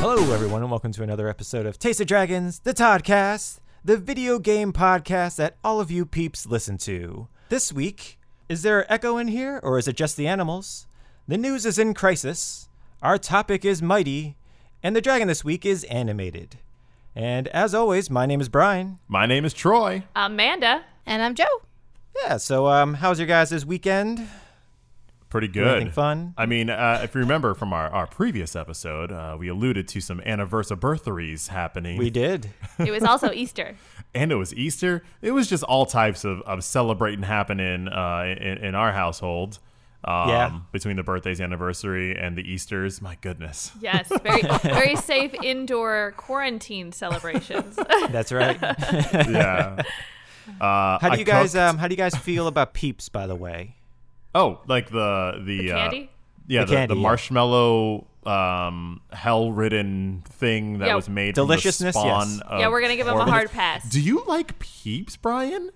Hello, everyone, and welcome to another episode of Taste of Dragons, the Toddcast, the video game podcast that all of you peeps listen to. This week, is there echo in here, or is it just the animals? The news is in crisis, our topic is mighty, and the dragon this week is animated. And as always, my name is Brian. My name is Troy. Amanda. And I'm Joe. Yeah, so um, how's your guys' this weekend? Pretty good. Anything fun? I mean, uh, if you remember from our, our previous episode, uh, we alluded to some anniversaries happening. We did. It was also Easter. and it was Easter. It was just all types of, of celebrating happening uh, in, in our household. Um, Yeah. Between the birthdays, anniversary, and the Easters. My goodness. Yes, very very safe indoor quarantine celebrations. That's right. Yeah. Uh, How do I you guys cooked- um how do you guys feel about Peeps by the way? Oh, like the the, The uh, candy? yeah, The the, candy, the yeah. marshmallow um hell-ridden thing that Yeah. was made Deliciousness, from the spawn yes. of yeah, we're gonna give him a hard pass. Do you like Peeps, Brian?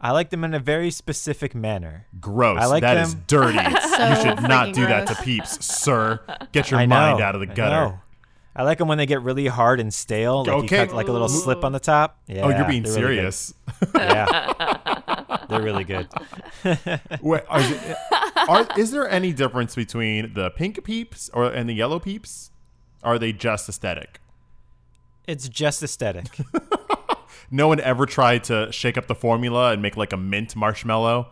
I like them in a very specific manner. Gross. I like That is them. dirty. So you should not freaking do that to. Peeps, sir. Get your I know. mind out of the gutter. know. I like them when they get really hard and stale. Like Okay. you cut like a little slip on the top. Yeah, oh, you're being they're really serious. yeah, they're really good. Wait, are, are, is there any difference between the pink Peeps or and the yellow Peeps? Are they just aesthetic? It's just aesthetic. No one ever tried to shake up the formula and make like a mint marshmallow.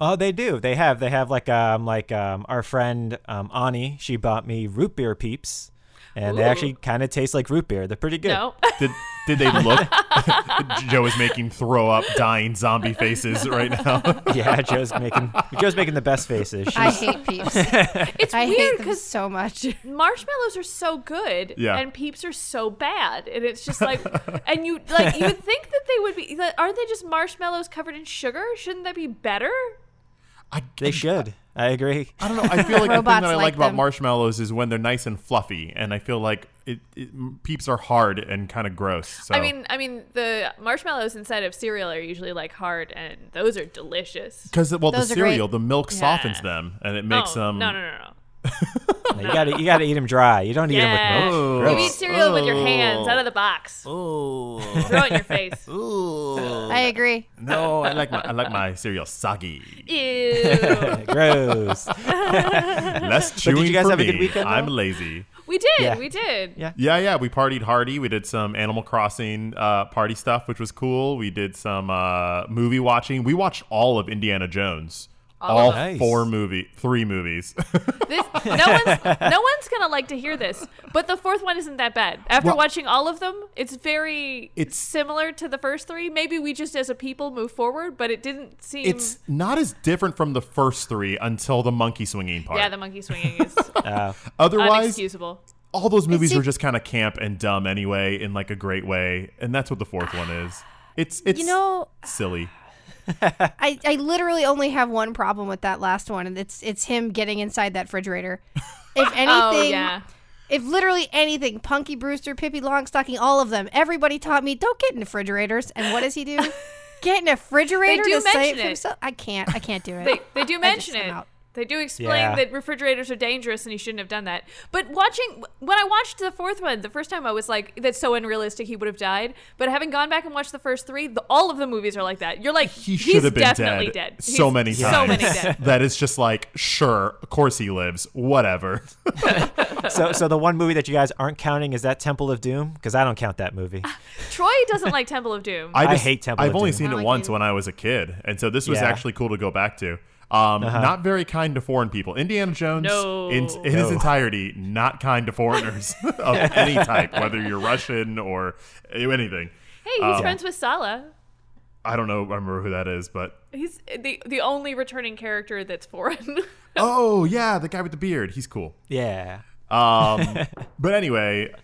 oh, they do. They have. They have like um like um our friend um Ani. She bought me root beer Peeps, and they actually kind of taste like root beer. They're pretty good. no. Did did they look? Joe is making throw up, dying zombie faces right now. Yeah, Joe's making Joe's making the best faces. I hate Peeps. It's I weird because so much. marshmallows are so good Yeah. and peeps are so bad. And it's just like and you like you would think that they would be that- aren't they just marshmallows covered in sugar? Shouldn't that be better? I, they should. I agree. I don't know. I feel like the thing that I like like about them. marshmallows is when they're nice and fluffy, and I feel like it, it peeps are hard and kind of gross. So I mean I mean the marshmallows inside of cereal are usually like hard and those are delicious. because well, the Those are great. cereal, the milk softens them, and it makes oh, them. No, no, no, no. No, you gotta you gotta eat them dry. You don't eat them with milk. Oh. Gross. You eat cereal with your hands out of the box. Ooh. Throw it in your face. Ooh. I agree. no, I like my I like my cereal soggy. Ew. Gross. Less did chewing you guys for have a me. good weekend, I'm lazy. We did. Yeah. We did. Yeah. Yeah, yeah. We partied hardy. We did some Animal Crossing uh, party stuff, which was cool. We did some uh, movie watching. We watched all of Indiana Jones. All of them. Nice. four movie, three movies. This, no one's no one's gonna like to hear this, but the fourth one isn't that bad. After Well- watching all of them, it's very It's- similar to the first three. Maybe we just as a people move forward, but it didn't seem. it's not as different from the first three until the monkey swinging part. yeah, the monkey swinging is Uh, Otherwise, unexcusable. all those movies see- were just kind of camp and dumb anyway, in like a great way, and that's what the fourth one is. It's it's You know, silly. I, I literally only have one problem with that last one, and it's it's him getting inside that refrigerator. If anything, Oh yeah. if literally anything, Punky Brewster, Pippi Longstocking, all of them, everybody taught me don't get in refrigerators. And what does he do? get in a refrigerator they do to save mention it. himself? I can't. I can't do it. They they do mention just- it. Out. They do explain Yeah. that refrigerators are dangerous and he shouldn't have done that. But watching when I watched the fourth one, the first time I was like, "That's so unrealistic. He would have died." But having gone back and watched the first three, the, all of the movies are like that. You're like, He he's should have been definitely dead, dead. so He's many times. So many dead. that it's just like, sure, of course he lives. Whatever. so so the one movie that you guys aren't counting is that Temple of Doom because I don't count that movie. Troy doesn't like Temple of Doom. I just hate Temple I've of only Doom. seen it like once it. when I was a kid, and so this was Yeah. actually cool to go back to. Um, Not very kind to foreign people. Indiana Jones, No. in, in his entirety, not kind to foreigners of any type, whether you're Russian or anything. hey, he's Um, friends with Sallah. I don't know. I remember who that is, but He's the the only returning character that's foreign. oh yeah, the guy with the beard. He's cool. Yeah. Um, but anyway,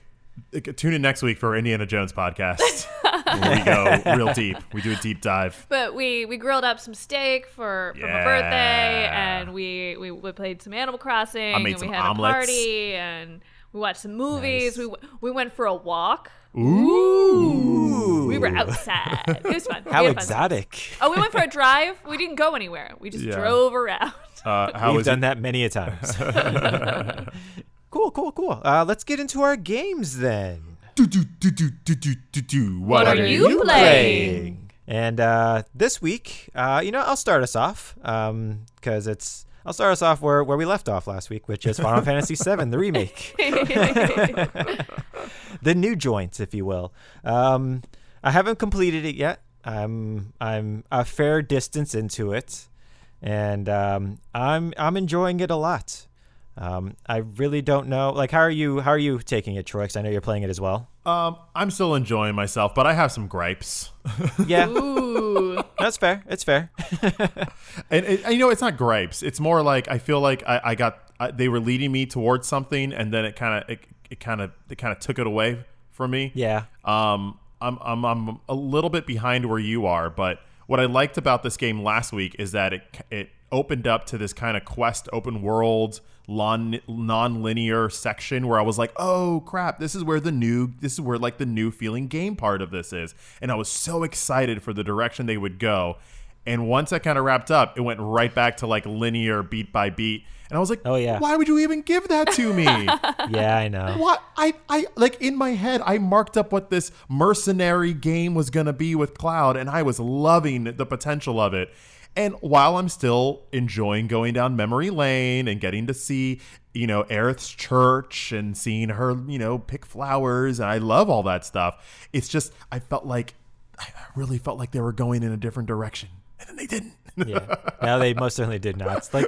tune in next week for our Indiana Jones podcast. we go real deep. We do a deep dive. But we we grilled up some steak for, for my birthday, and we, we we played some Animal Crossing, I made and some we had omelets. a party, and we watched some movies. We we went for a walk. Ooh. We were outside. It was fun. We How had fun. exotic. Oh, we went for a drive. We didn't go anywhere. We just Yeah. drove around. Uh, how We've was done that many a times. Cool, cool, cool. Uh, let's get into our games then. Do, do, do, do, do, do, do, do. What are you playing? And uh, this week, uh, you know, I'll start us off because it's. I'll start us off where, where we left off last week, which is Final Fantasy VII, the remake, the new joints, if you will. Um, I haven't completed it yet. I'm I'm a fair distance into it, and um, I'm I'm enjoying it a lot. Um, I really don't know. Like, how are you? How are you taking it, Troy? 'Cause I know you're playing it as well. Um, I'm still enjoying myself, but I have some gripes. Yeah, Ooh. that's fair. It's fair. And, and, you know, it's not gripes. It's more like I feel like I, I got I, they were leading me towards something, and then it kind of it, it kind of it kind of took it away from me. yeah. Um, I'm, I'm I'm a little bit behind where you are, but what I liked about this game last week is that it it opened up to this kind of quest open world non non-linear section where I was like, "Oh crap, this is where the new this is where like the new feeling game part of this is." And I was so excited for the direction they would go. And once that kind of wrapped up, it went right back to like linear beat by beat. And I was like, Oh, yeah. why would you even give that to me?" Yeah, I know. what I I like in my head I marked up what this mercenary game was going to be with Cloud and I was loving the potential of it. And while I'm still enjoying going down memory lane and getting to see, you know, Aerith's church and seeing her, you know, pick flowers and I love all that stuff. It's just I felt like I really felt like they were going in a different direction and then they didn't. yeah. No, they most certainly did not. It's like,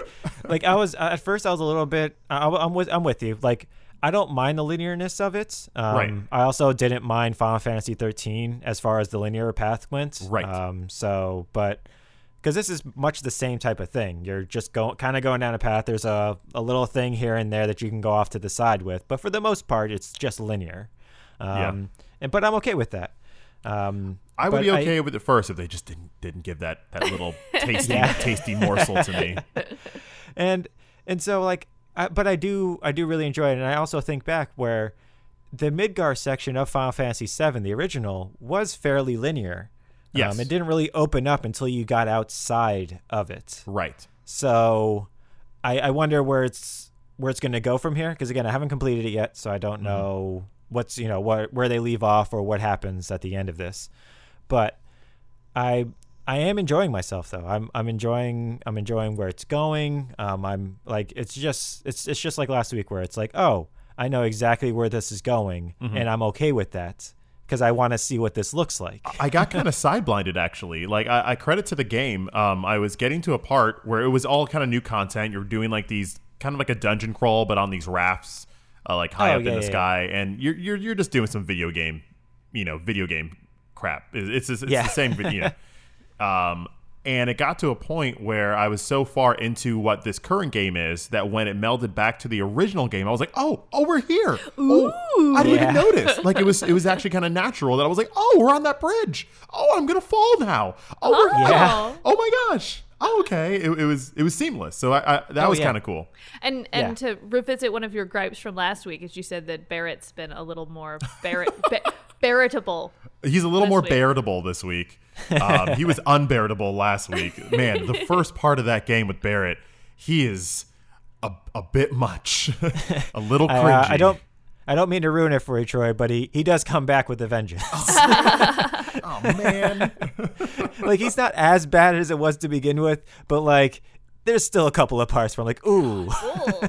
like I was at first. I was a little bit. I, I'm with. I'm with you. Like, I don't mind the linearness of it. Um, Right. I also didn't mind Final Fantasy 13 as far as the linear path went. Right. Um. So, but because this is much the same type of thing. You're just going, kind of going down a path. There's a a little thing here and there that you can go off to the side with, but for the most part, it's just linear. Um. Yeah. And but I'm okay with that. Um. I would be okay with it first if they just didn't didn't give that that little tasty tasty morsel to me. and and so like I, but i do i do really enjoy it and i also think back where the midgar section of final fantasy VII, the original was fairly linear Yes. um, it didn't really open up until you got outside of it Right. so i i wonder where it's where it's going to go from here because again i haven't completed it yet so i don't know what's you know what where they leave off or what happens at the end of this but I I am enjoying myself though. I'm I'm enjoying I'm enjoying where it's going. Um, I'm like it's just it's it's just like last week where it's like oh I know exactly where this is going and I'm okay with that because I want to see what this looks like. I got kind of side blinded actually. Like I, I credit to the game. Um, I was getting to a part where it was all kind of new content. You're doing like these kind of like a dungeon crawl, but on these rafts, uh, like high Oh, up yeah, in the yeah, sky, and you're you're you're just doing some video game, you know, video game crap. It's it's, it's Yeah. the same video. um, and it got to a point where I was so far into what this current game is that when it melded back to the original game, I was like, "Oh, oh, we're here! Oh, I didn't Yeah. even notice." Like it was, it was actually kind of natural that I was like, "Oh, we're on that bridge! Oh, I'm gonna fall now! Oh, we're oh. here! Yeah. Oh my gosh! Oh, okay." It, it was, it was seamless. So I, I that Oh, was yeah. kind of cool. And and to revisit one of your gripes from last week, is you said that Barret's been a little more Barret ba- Barrettable. He's a little more week. bearable this week. Um, he was unbearable last week. Man, the first part of that game with Barret, he is a, a bit much, a little I, cringy. uh, I don't I don't mean to ruin it for you, Troy, but he he does come back with a vengeance. Oh man, like he's not as bad as it was to begin with, but like there's still a couple of parts where I'm like, ooh.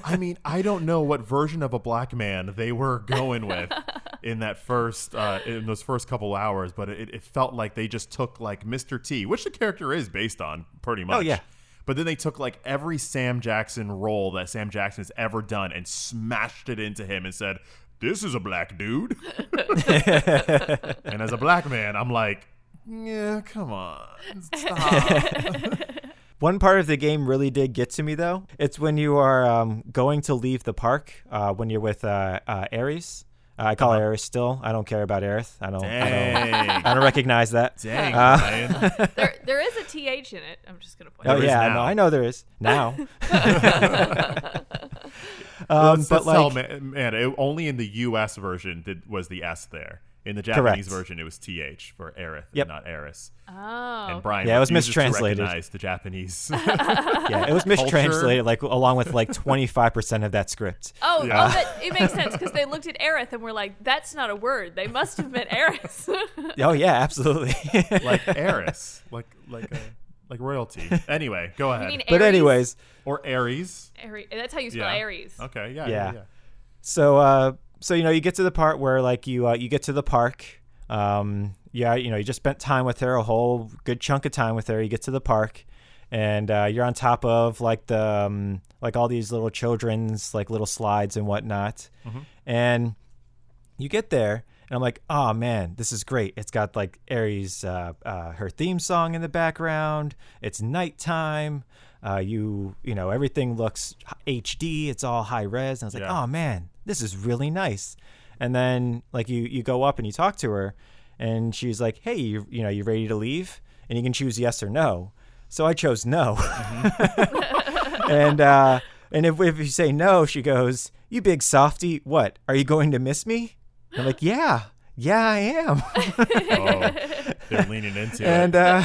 I mean, I don't know what version of a black man they were going with in that first, uh, in those first couple hours, but it, it felt like they just took like Mr. T, which the character is based on, pretty much. Oh, yeah. But then they took like every Sam Jackson role that Sam Jackson has ever done and smashed it into him and said, "This is a black dude." and as a black man, I'm like, "Yeah, come on, stop." One part of the game really did get to me though. It's when you are um, going to leave the park uh, when you're with uh, uh, Ares. I call her Ares still. I don't care about Aerith. I don't. I don't. I don't recognize that. dang, Uh, There there is a th in it. I'm just gonna point. Oh out. There is yeah, I now. know. I know there is now. Um, let's- but let's like, man, man, it, only in the U.S. version did was the S there. In the Japanese Correct. version, it was th for Aerith, Yep. and not Eris. Oh. And Brian, Yeah, it was mistranslated. recognize the Japanese. Yeah, it was mistranslated, like along with like 25% of that script. Oh, Yeah. oh, that, it makes sense because they looked at Aerith and were like, "That's not a word. They must have meant Eris." Oh yeah, absolutely. like Eris, like like a, like royalty. Anyway, go ahead. mean but anyways, or Aries. Aries. That's how you spell Yeah. Aries. Okay. Yeah. Yeah. Yeah. yeah. So, uh, so you know, you get to the part where like you uh, you get to the park. Um, yeah, you know, you just spent time with her, a whole good chunk of time with her. You get to the park, and uh, you're on top of like the um, like all these little children's like little slides and whatnot, and you get there. And I'm like, oh man, this is great. It's got like Aries, uh, uh, her theme song in the background. It's nighttime. Uh, you, you know, everything looks HD. It's all high res. And I was like, Yeah. oh man, this is really nice. And then like you, you go up and you talk to her, and she's like, hey, you, you know, you ready to leave? And you can choose yes or no. So I chose no. and uh, and if if you say no, she goes, "You big softy, what? Are you going to miss me?" I'm like, "Yeah, yeah, I am." Oh, they're leaning into and it. uh,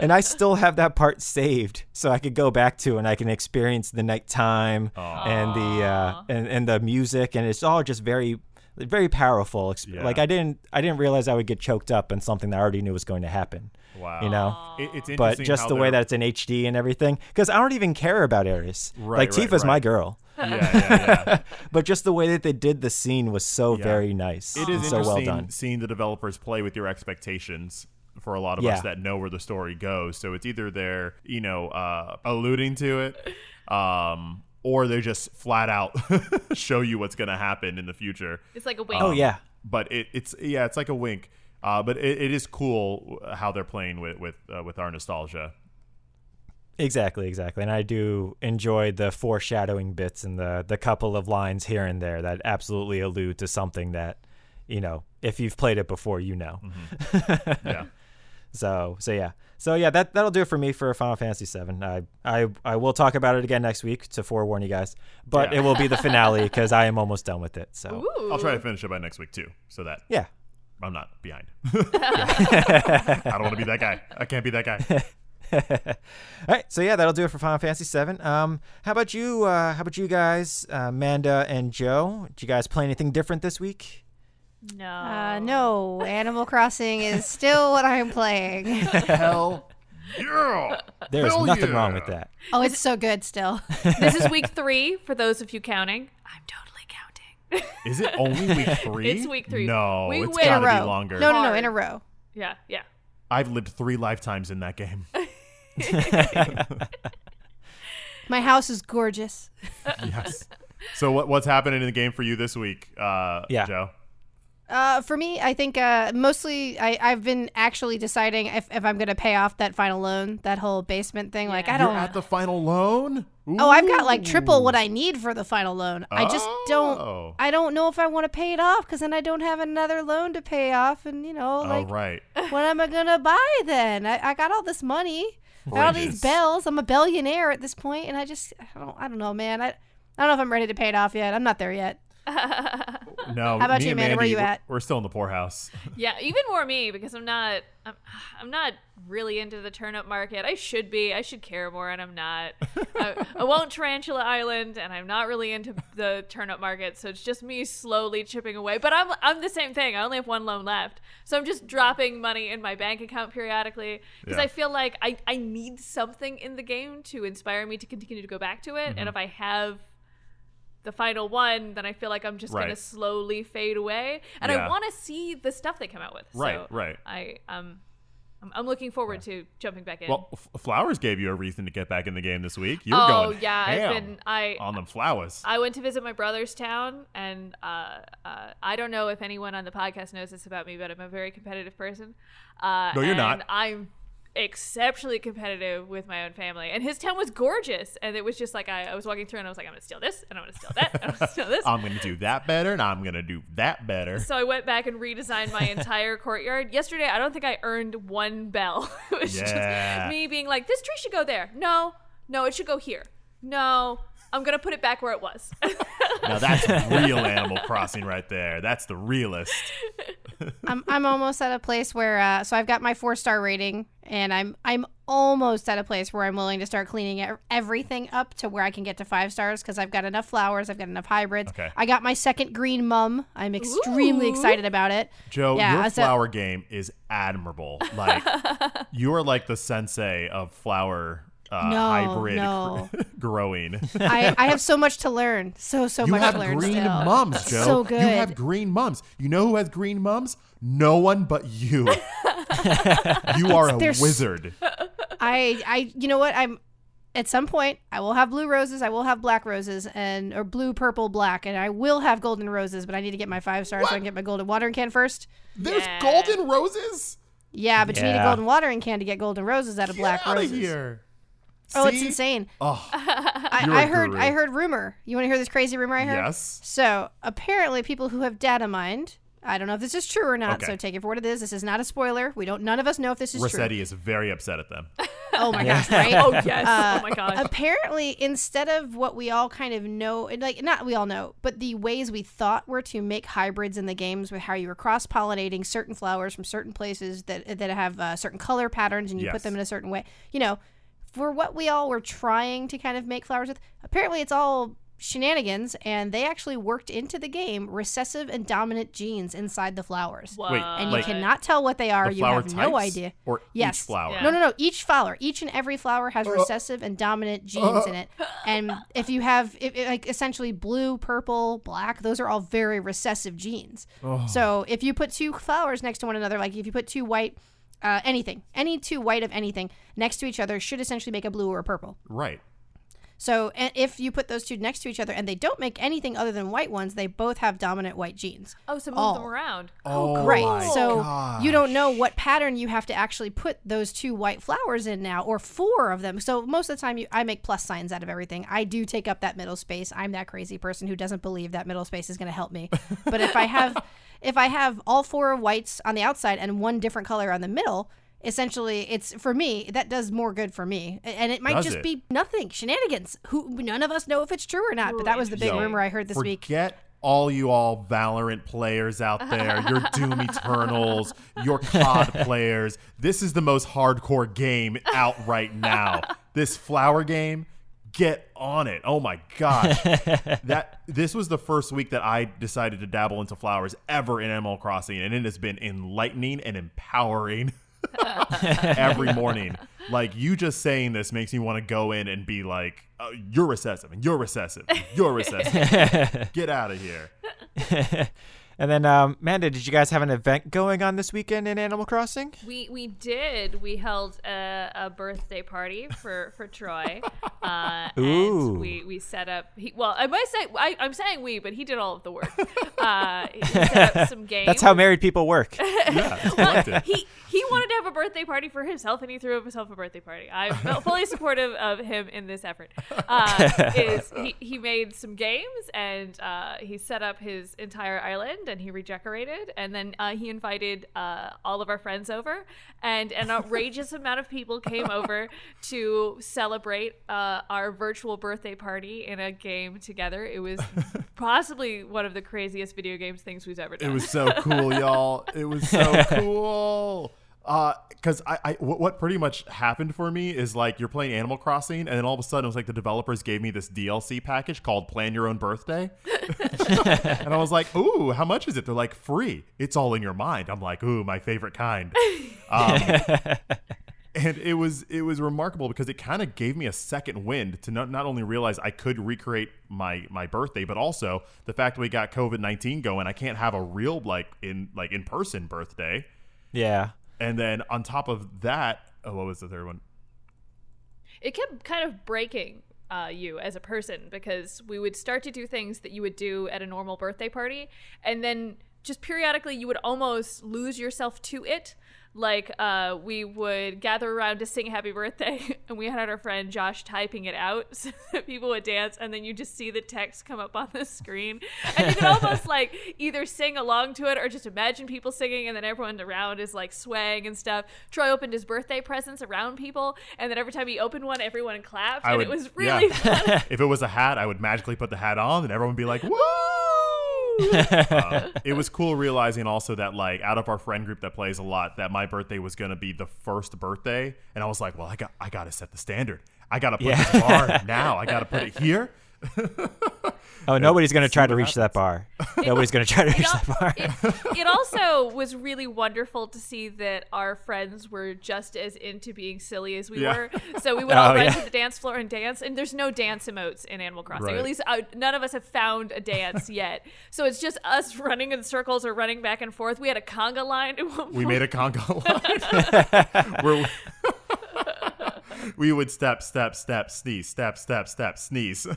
and I still have that part saved, so I could go back to and I can experience the nighttime and the uh, and and the music, and it's all just very very powerful. Exp- Yeah. Like I didn't I didn't realize I would get choked up on something that I already knew was going to happen. Wow. You know. It- it's But just the way they're- that it's in HD and everything, because I don't even care about Ares. Right, like right, Tifa's my girl. Yeah, yeah, yeah. but just the way that they did the scene was so Yeah. very nice. It is so interesting well done. seeing the developers play with your expectations for a lot of Yeah. us that know where the story goes. So it's either they're, you know, uh, alluding to it, um, or they just flat out show you what's going to happen in the future. It's like a wink. Oh yeah, But it, it's yeah, it's like a wink. Uh, but it, it is cool how they're playing with with uh, with our nostalgia. exactly, exactly. And I do enjoy the foreshadowing bits and the the couple of lines here and there that absolutely allude to something that, you know, if you've played it before, you know. Yeah. So so yeah. So yeah, that that'll do it for me for Final Fantasy VII. I I I will talk about it again next week to forewarn you guys, but Yeah. it will be the finale because I am almost done with it. So Ooh. I'll try to finish it by next week too, so that yeah, I'm not behind. I don't want to be that guy. I can't be that guy. All right, so yeah, that'll do it for Final Fantasy VII. Um, how about you? Uh, how about you guys, uh, Amanda and Joe? Did you guys play anything different this week? No. Uh, no, Animal Crossing is still what I'm playing. Hell yeah! There's Hell nothing wrong with that. Oh, it's so good still. this is week three for those of you counting. I'm totally counting. Is it only week three? It's week three. No, We it's win. gotta be longer. No, no, no, in a row. yeah, yeah. I've lived three lifetimes in that game. My house is gorgeous. yes. So what what's happening in the game for you this week, uh, Yeah. Joe? Uh, for me, I think uh, mostly I, I've been actually deciding if, if I'm going to pay off that final loan, that whole basement thing. Like, I don't. You're at the final loan. oh, I've got like triple what I need for the final loan. I just Oh. don't. I don't know if I want to pay it off because then I don't have another loan to pay off, and you know, Oh like, right. what am I gonna buy then? I, I got all this money, I got all these bells. I'm a billionaire at this point, and I just I don't I don't know, man. I I don't know if I'm ready to pay it off yet. I'm not there yet. No. How about me you, and Amanda? Where Mandy, you we're- at? We're still in the poorhouse. Yeah, even more me because I'm not. I'm, I'm not really into the turnip market. I should be. I should care more, and I'm not. I, I won't Tarantula Island, and I'm not really into the turnip market. So it's just me slowly chipping away. But I'm I'm the same thing. I only have one loan left, so I'm just dropping money in my bank account periodically because Yeah. I feel like I I need something in the game to inspire me to continue to go back to it. Mm-hmm. And if I have the final one, then I feel like I'm just gonna slowly fade away, and Yeah. I want to see the stuff they come out with. Right, So right. I um, I'm, I'm looking forward to jumping back in. Well, F- Flowers gave you a reason to get back in the game this week. You were oh going yeah, I've been I on them flowers. I went to visit my brother's town, and uh, uh, I don't know if anyone on the podcast knows this about me, but I'm a very competitive person. Uh, No, you're and not. I'm exceptionally competitive with my own family, and his town was gorgeous, and it was just like I, I was walking through, and I was like, I'm gonna steal this, and I'm gonna steal that, and I'm gonna steal this. I'm gonna do that better, and I'm gonna do that better. So I went back and redesigned my entire courtyard. Yesterday, I don't think I earned one bell. it was Yeah. just me being like, this tree should go there. No, no, it should go here. No, I'm going to put it back where it was. now that's real Animal Crossing right there. That's the realest. I'm I'm almost at a place where uh, so I've got my four star rating, and I'm I'm almost at a place where I'm willing to start cleaning everything up to where I can get to five stars because I've got enough flowers, I've got enough hybrids. Okay. I got my second green mum. I'm extremely Ooh. excited about it. Joe, Yeah, your so- flower game is admirable. Like you are like the sensei of flower uh, No, hybrid no. growing. I, I have so much to learn. So so you much have to learn green still. mums, Joe. So You have green mums. You know who has green mums? No one but you. you are a There's- wizard. I I you know what I'm at some point I will have blue roses, I will have black roses and or blue, purple, black, and I will have golden roses, but I need to get my five stars so I can get my golden watering can first. There's Yeah. golden roses. Yeah, but you need a golden watering can to get golden roses out of black Get outta roses. here. Oh, it's insane. Oh, I, You're I a heard guru. I heard rumor. You want to hear this crazy rumor I heard? yes. So apparently, people who have data mined. I don't know if this is true or not. Okay. So take it for what it is. This is not a spoiler. We don't. None of us know if this is true. Rossetti is very upset at them. Oh my gosh! Right? Oh yes. Uh, oh my gosh. apparently instead of what we all kind of know like not we all know but the ways we thought were to make hybrids in the games with how you were cross-pollinating certain flowers from certain places that that have uh, certain color patterns and you Yes. put them in a certain way you know for what we all were trying to kind of make flowers with apparently it's all shenanigans and they actually worked into the game recessive and dominant genes inside the flowers Whoa. Wait, and Like- you cannot tell what they are The you flower have no idea Or Yes. each flower. Yeah. no, no, no. Each flower, each and every flower has uh, recessive and dominant uh, genes in uh. it. And if you have, if, if, like, essentially blue, purple, black, those are all very recessive genes. Oh. So if you put two flowers next to one another, like if you put two white, uh, anything, any two white of anything next to each other should essentially make a blue or a purple. Right. So a- if you put those two next to each other and they don't make anything other than white ones, they both have dominant white genes. oh, so move all. them around. Oh, Right. my So gosh. you don't know what pattern you have to actually put those two white flowers in now, or four of them. So most of the time, you, I make plus signs out of everything. I do take up that middle space. I'm that crazy person who doesn't believe that middle space is going to help me. But if I have, if I have all four whites on the outside and one different color on the middle. Essentially, it's for me that does more good for me, and it might Does just it? be nothing shenanigans. Who none of us know if it's true or not, but that was the big Yo, rumor I heard this week. Forget all you all Valorant players out there, your Doom Eternals, your COD players. This is the most hardcore game out right now. This flower game, get on it. Oh my gosh. that this was the first week that I decided to dabble into flowers ever in Animal Crossing, and it has been enlightening and empowering. every morning. Like you just saying this makes me want to go in and be like, oh, "You're recessive, and you're recessive, and you're recessive. Get out of here." And then, um, Amanda, did you guys have an event going on this weekend in Animal Crossing? We we did. We held a, a birthday party for for Troy, uh, Ooh. and we we set up. He, well, I might say I, I'm saying we, but he did all of the work. Uh, he set up some games. That's how married people work. Yeah, it's collective. he he wanted to have a birthday party for himself, and he threw himself a birthday party. I'm fully supportive of him in this effort. Uh, is he, he made some games and uh, he set up his entire island and he redecorated, and then uh, he invited uh, all of our friends over, and an outrageous amount of people came over to celebrate uh, our virtual birthday party in a game together. It was possibly one of the craziest video games things we've ever done. It was so cool, y'all. It was so cool. Uh, cause I, I, what what pretty much happened for me is like you're playing Animal Crossing, and then all of a sudden it was like the developers gave me this DLC package called Plan Your Own Birthday, and I was like, "Ooh, how much is it?" They're like, "Free. It's all in your mind." I'm like, "Ooh, my favorite kind." Um, and it was it was remarkable because it kind of gave me a second wind to not, not only realize I could recreate my my birthday, but also the fact that we got COVID nineteen going. I can't have a real like in like in person birthday. yeah. And then on top of that, oh, what was the third one? it kept kind of breaking uh, you as a person because we would start to do things that you would do at a normal birthday party and then just periodically you would almost lose yourself to it like uh, we would gather around to sing happy birthday and we had our friend josh typing it out so that people would dance and then you just see the text come up on the screen and you could almost like either sing along to it or just imagine people singing and then everyone around is like swaying and stuff troy opened his birthday presents around people and then every time he opened one everyone clapped I and would, it was really yeah. fun if it was a hat, I would magically put the hat on, and everyone would be like, "Woo!" Uh, it was cool realizing also that like out of our friend group that plays a lot, that my birthday was gonna be the first birthday, and I was like, "Well, I got I gotta set the standard. I gotta put Yeah. this bar now. I gotta put it here." Oh, nobody's going to try to what reach that bar. Nobody's going to try to reach al- that bar. it, it also was really wonderful to see that our friends were just as into being silly as we Yeah. were. So we would all Oh, run yeah. to the dance floor and dance. And there's no dance emotes in Animal Crossing. Or Right. at least uh, none of us have found a dance yet. So it's just us running in circles or running back and forth. We had a conga line. We made a conga line where we, would step, step, step, sneeze, step, step, step, sneeze.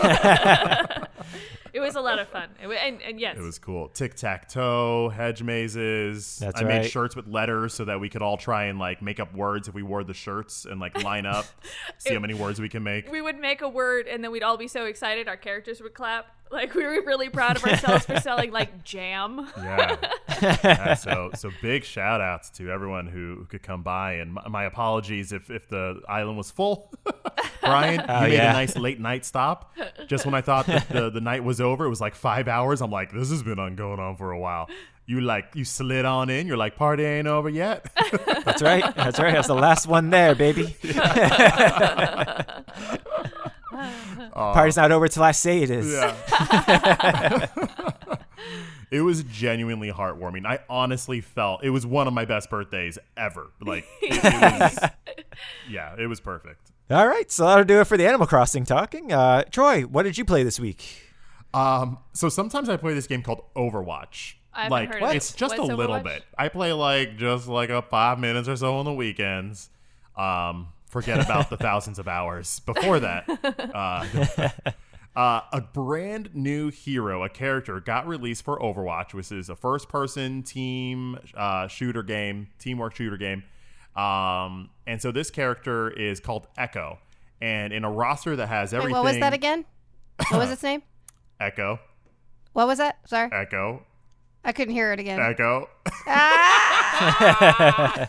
It was a lot of fun. It wa- and, and yes, It was cool. Tic tac toe, hedge mazes. That's I made shirts with letters so that we could all try and like make up words if we wore the shirts and like line up, see how many words we can make. we would make a word and then we'd all be so excited our characters would clap. Like we were really proud of ourselves for selling like jam. Yeah. Yeah, so so big shout outs to everyone who, who could come by and my, my apologies if, if the island was full. Brian, you Oh, made yeah. a nice late night stop. Just when I thought that the, the night was over, it was like five hours. I'm like, this has been on going on for a while. You like you slid on in. You're like, party ain't over yet. That's right. That's right. That's the last one there, baby. Uh, Party's not over till I say it is. Yeah. it was genuinely heartwarming. I honestly felt it was one of my best birthdays ever. Like, it, it was, yeah, it was perfect. All right, so that'll do it for the Animal Crossing talking. Uh, Troy, what did you play this week? Um, so sometimes I play this game called Overwatch. I haven't like heard of it's it. just What's a little Overwatch? bit. I play like just like a five minutes or so on the weekends. Um, forget about the thousands of hours before that. Uh, uh, a brand new hero, a character, got released for Overwatch, which is a first-person team uh, shooter game, teamwork shooter game. Um, and so this character is called Echo, and in a roster that has Wait, everything. what was that again? What was its name? Echo, What was that? Sorry, Echo, I couldn't hear it again. Echo. Ah!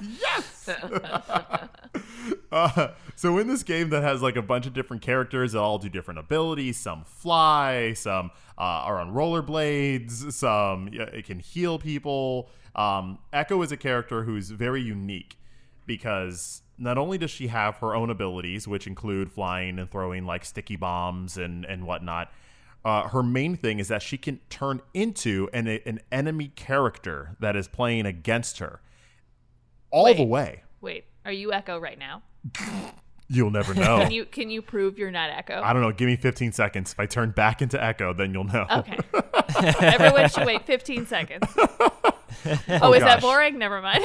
Uh, so in this game that has like a bunch of different characters that all do different abilities some fly some uh, are on rollerblades some yeah, it can heal people um, echo is a character who's very unique because not only does she have her own abilities which include flying and throwing like sticky bombs and and whatnot uh, her main thing is that she can turn into an, an enemy character that is playing against her all the way Wait, are you Echo right now? You'll never know. Can you can you prove you're not Echo? I don't know. Give me 15 seconds. If I turn back into Echo, then you'll know. Okay. Everyone should wait 15 seconds. Oh, is gosh. that boring? Never mind.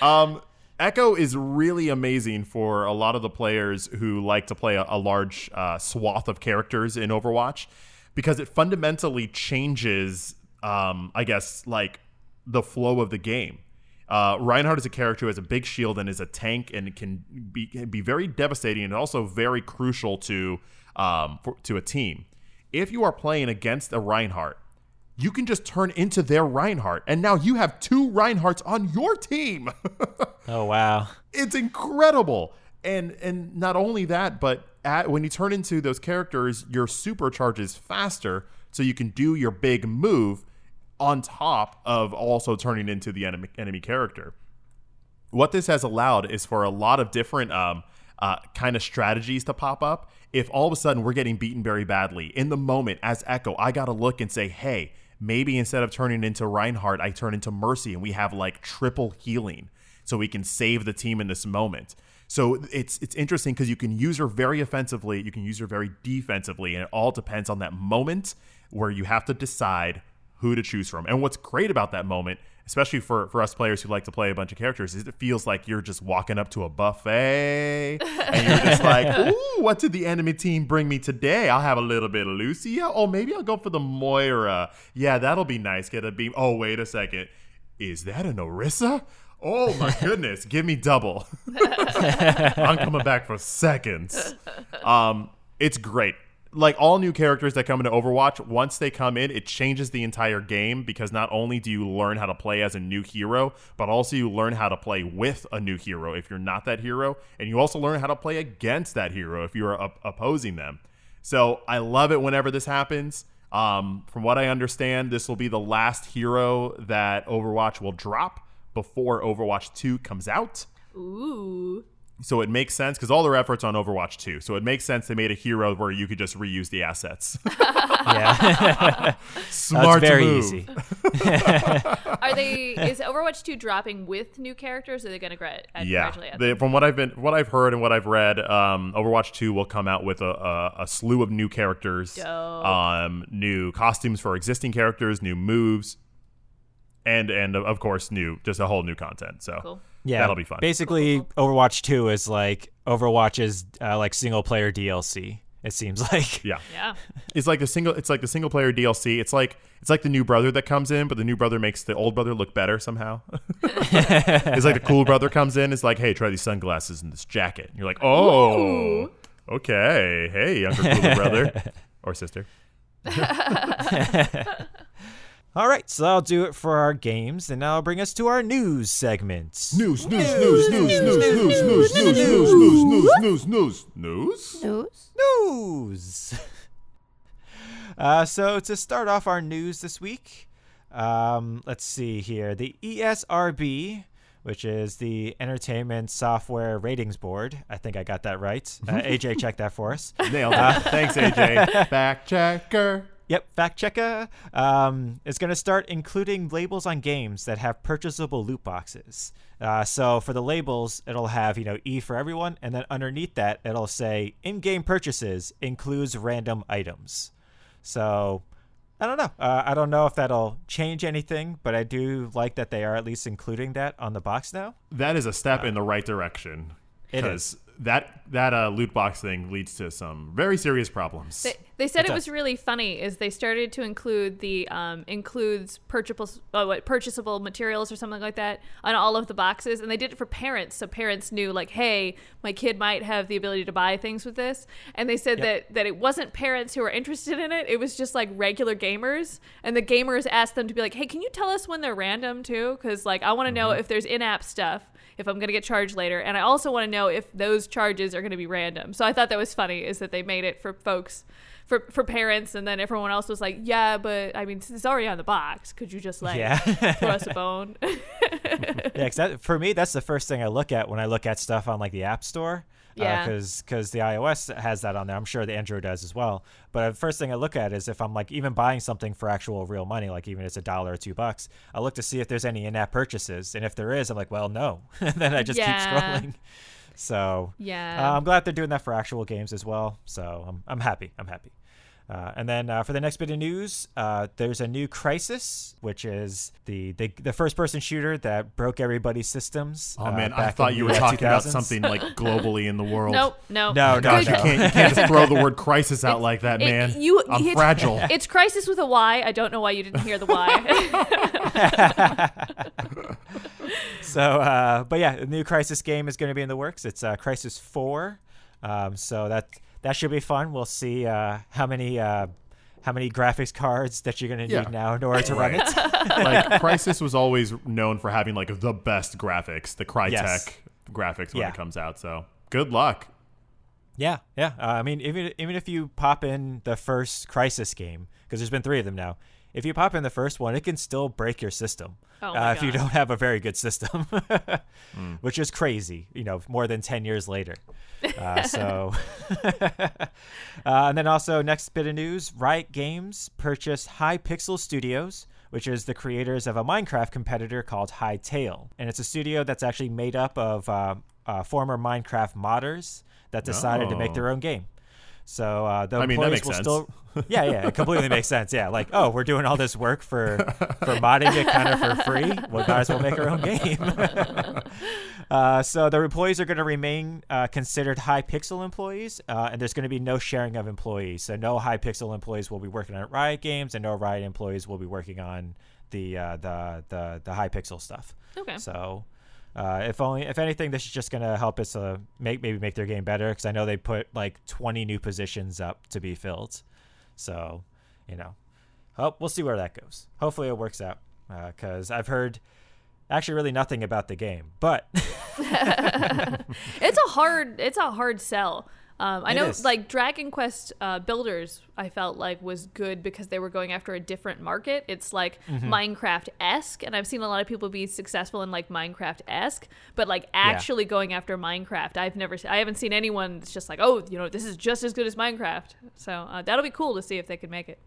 Um, Echo is really amazing for a lot of the players who like to play a, a large uh, swath of characters in Overwatch because it fundamentally changes, um, I guess, like the flow of the game. Uh, Reinhardt is a character who has a big shield and is a tank and can be can be very devastating and also very crucial to um, for, to a team. If you are playing against a Reinhardt, you can just turn into their Reinhardt, and now you have two Reinhardts on your team. Oh wow. it's incredible and and not only that but at, when you turn into those characters your supercharges faster so you can do your big move on top of also turning into the enemy enemy character what this has allowed is for a lot of different um, uh, kind of strategies to pop up. If all of a sudden we're getting beaten very badly in the moment as Echo, I got to look and say, hey, maybe instead of turning into Reinhardt, I turn into Mercy and we have like triple healing so we can save the team in this moment. So it's it's interesting because you can use her very offensively, you can use her very defensively, and it all depends on that moment where you have to decide who to choose from. And what's great about that moment, especially for, for us players who like to play a bunch of characters, it feels like you're just walking up to a buffet and you're just like, ooh, what did the enemy team bring me today? I'll have a little bit of Lucio. Oh, maybe I'll go for the Moira. Yeah, that'll be nice. Get a beam. Oh, wait a second. is that an Orisa? Oh my goodness, give me double. I'm coming back for seconds. Um, it's great. Like all new characters that come into Overwatch, once they come in, it changes the entire game because not only do you learn how to play as a new hero, but also you learn how to play with a new hero if you're not that hero, and you also learn how to play against that hero if you're op- opposing them. So I love it whenever this happens. Um, from what I understand, this will be the last hero that Overwatch will drop before Overwatch 2 comes out. Ooh. So it makes sense because all their efforts on Overwatch 2. So it makes sense they made a hero where you could just reuse the assets. Yeah, Smart that's very move. easy. Are they? Is Overwatch two dropping with new characters? Or are they going to gra- add- Yeah, gradually add from what I've been, what I've heard, and what I've read, um, Overwatch Two will come out with a, a, a slew of new characters, Dope. um, new costumes for existing characters, new moves, and and of course new, just a whole new content. So Cool. Yeah, that'll be fun. Basically, Overwatch Two is like Overwatch's uh, like single player DLC. It seems like. yeah, Yeah. it's like the single, it's like the single player DLC. It's like it's like the new brother that comes in, but the new brother makes the old brother look better somehow. it's like the cool brother comes in, It's like, hey, try these sunglasses and this jacket. And you're like, oh, Ooh. okay, hey, younger cooler brother or sister. All right, so that'll do it for our games, and now I'll bring us to our news segment. News, news, news, news, news, news, news, news, news, news, news, news, news, news. News? news. uh, so to start off our news this week, um, let's see here. The E ESRB, which is the Entertainment Software Ratings Board. I think I got that right. Uh, AJ, check that for us. Nailed it. Thanks, AJ. Fact checker. Yep, fact checker. Um, is going to start including labels on games that have purchasable loot boxes. Uh, so for the labels, it'll have you know E for everyone, and then underneath that, it'll say in-game purchases includes random items. So I don't know. Uh, I don't know if that'll change anything, but I do like that they are at least including that on the box now. That is a step in the right direction. It Because that that uh, loot box thing leads to some very serious problems. They, they said it does. was really funny is they started to include the um, includes purchasable uh, what, purchasable materials or something like that on all of the boxes and they did it for parents so parents knew like hey my kid might have the ability to buy things with this and they said Yep. that that it wasn't parents who were interested in it it was just like regular gamers and the gamers asked them to be like hey can you tell us when they're random too because like I want to know if there's in-app stuff if I'm going to get charged later. And I also want to know if those charges are going to be random. So I thought that was funny is that they made it for folks, for, for parents, and then everyone else was like, yeah, but I mean, it's already on the box. Could you just like Yeah. throw us a bone? yeah, 'cause that, for me, that's the first thing I look at when I look at stuff on like the App Store. Yeah. Because the iOS has that on there. I'm sure the Android does as well. But the first thing I look at is if I'm like even buying something for actual real money, like even if it's a dollar or two bucks, I look to see if there's any in-app purchases, and if there is, I'm like, well, no. and then I just Yeah. keep scrolling. So yeah. uh, I'm glad they're doing that for actual games as well. So I'm, I'm happy. I'm happy. Uh, and then uh, for the next bit of news, uh, there's a new Crysis, which is the the, the first person shooter that broke everybody's systems. oh uh, man, I thought you were uh, talking about something like globally in the world. nope, no, No, no, Gosh, no. you can't you can't just throw the word crisis out like that, It- man. you- I'm it's- fragile. It's Crysis with a Y. I don't know why you didn't hear the Y. So, uh, but yeah, the new Crysis game is going to be in the works. It's uh, Crysis Four, um, so that that should be fun. We'll see uh, how many uh, how many graphics cards that you're going to Yeah. need now in order to run it. like Crysis was always known for having like the best graphics, the Crytek Yes. graphics when Yeah. it comes out. So good luck. Yeah, yeah. Uh, I mean, even even if you pop in the first Crysis game, because there's been three of them now. If you pop in the first one, it can still break your system Oh uh, if you don't have a very good system, Hmm. which is crazy. You know, more than ten years later. Uh, so, uh, and then also next bit of news: Riot Games purchased Hypixel Studios, which is the creators of a Minecraft competitor called Hytale, and it's a studio that's actually made up of uh, uh, former Minecraft modders that decided to make Oh. their own game. So uh, the I mean, that employees makes will sense. still. Yeah, yeah, it completely makes sense. Yeah, like oh, we're doing all this work for for modding it kind of for free. Well, might as well make our own game. uh, so the employees are going to remain uh, considered Hypixel employees, uh, and there's going to be no sharing of employees. So no Hypixel employees will be working on Riot games, and no Riot employees will be working on the uh, the the the Hypixel stuff. Okay. So, uh, if only if anything, this is just gonna help us uh, make maybe make their game better because I know they put like 20 new positions up to be filled. So, you know, oh, we'll see where that goes. Hopefully, it works out because I've heard actually really nothing about the game, but it's a hard it's a hard sell. Um, I It know, is. like Dragon Quest uh, Builders, I felt like was good because they were going after a different market. It's like Mm-hmm. Minecraft esque, and I've seen a lot of people be successful in like Minecraft esque, but like actually going after Minecraft, I've never, I haven't seen anyone that's just like, oh, you know, this is just as good as Minecraft. So uh, that'll be cool to see if they can make it.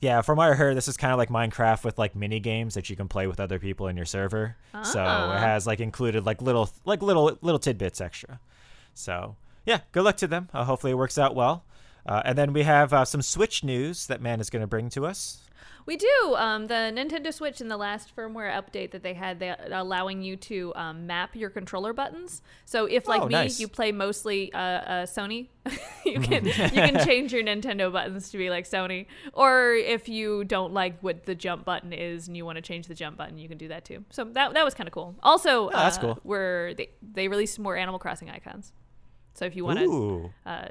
yeah, from what I heard, this is kind of like Minecraft with like mini games that you can play with other people in your server. So Ah. it has like included like little like little little tidbits extra. So yeah, good luck to them. Uh, hopefully it works out well. Uh, and then we have uh, some Switch news that Man is going to bring to us. We do. Um, the Nintendo Switch in the last firmware update that they had, they allowing you to um, map your controller buttons. So if, like Oh, me, nice. you play mostly uh, uh, Sony, you can you can change your Nintendo buttons to be like Sony. Or if you don't like what the jump button is and you want to change the jump button, you can do that too. So that that was kind of cool. Also, Oh, that's uh, cool. Where they they released more Animal Crossing icons. So if you want to uh,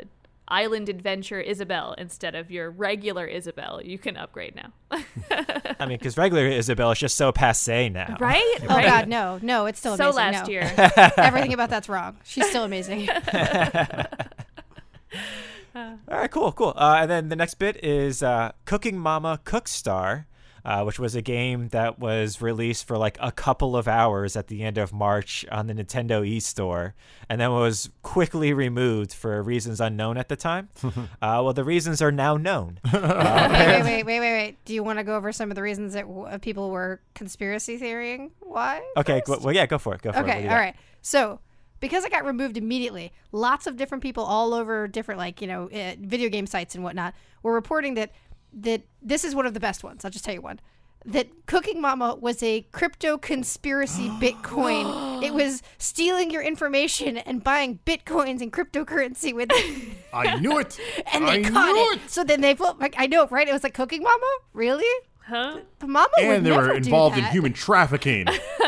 Island Adventure Isabelle instead of your regular Isabelle, you can upgrade now. I mean, because regular Isabelle is just so passe now. right? Oh God, no, no, it's still so amazing. last no. year. Everything about that's wrong. She's still amazing. All right, cool, cool. Uh, and then the next bit is uh, Cooking Mama Cookstar, uh, which was a game that was released for like a couple of hours at the end of March on the Nintendo eStore, and then was quickly removed for reasons unknown at the time. uh, well, the reasons are now known. wait, wait, wait, wait, wait, wait. Do you want to go over some of the reasons that w- uh, people were conspiracy theorying? Why? Okay, go, well, yeah, go for it. Go for it. Okay, you all got? right. So, because it got removed immediately, lots of different people all over different, like you know, uh, video game sites and whatnot, were reporting that that this is one of the best ones. I'll just tell you one. That Cooking Mama was a crypto conspiracy Bitcoin. it was stealing your information and buying bitcoins and cryptocurrency with it, I knew it. and they I caught knew it. So then they, flipped- like, I know, right? It was like Cooking Mama, really? Huh? The Mama would And they were never do involved in human trafficking.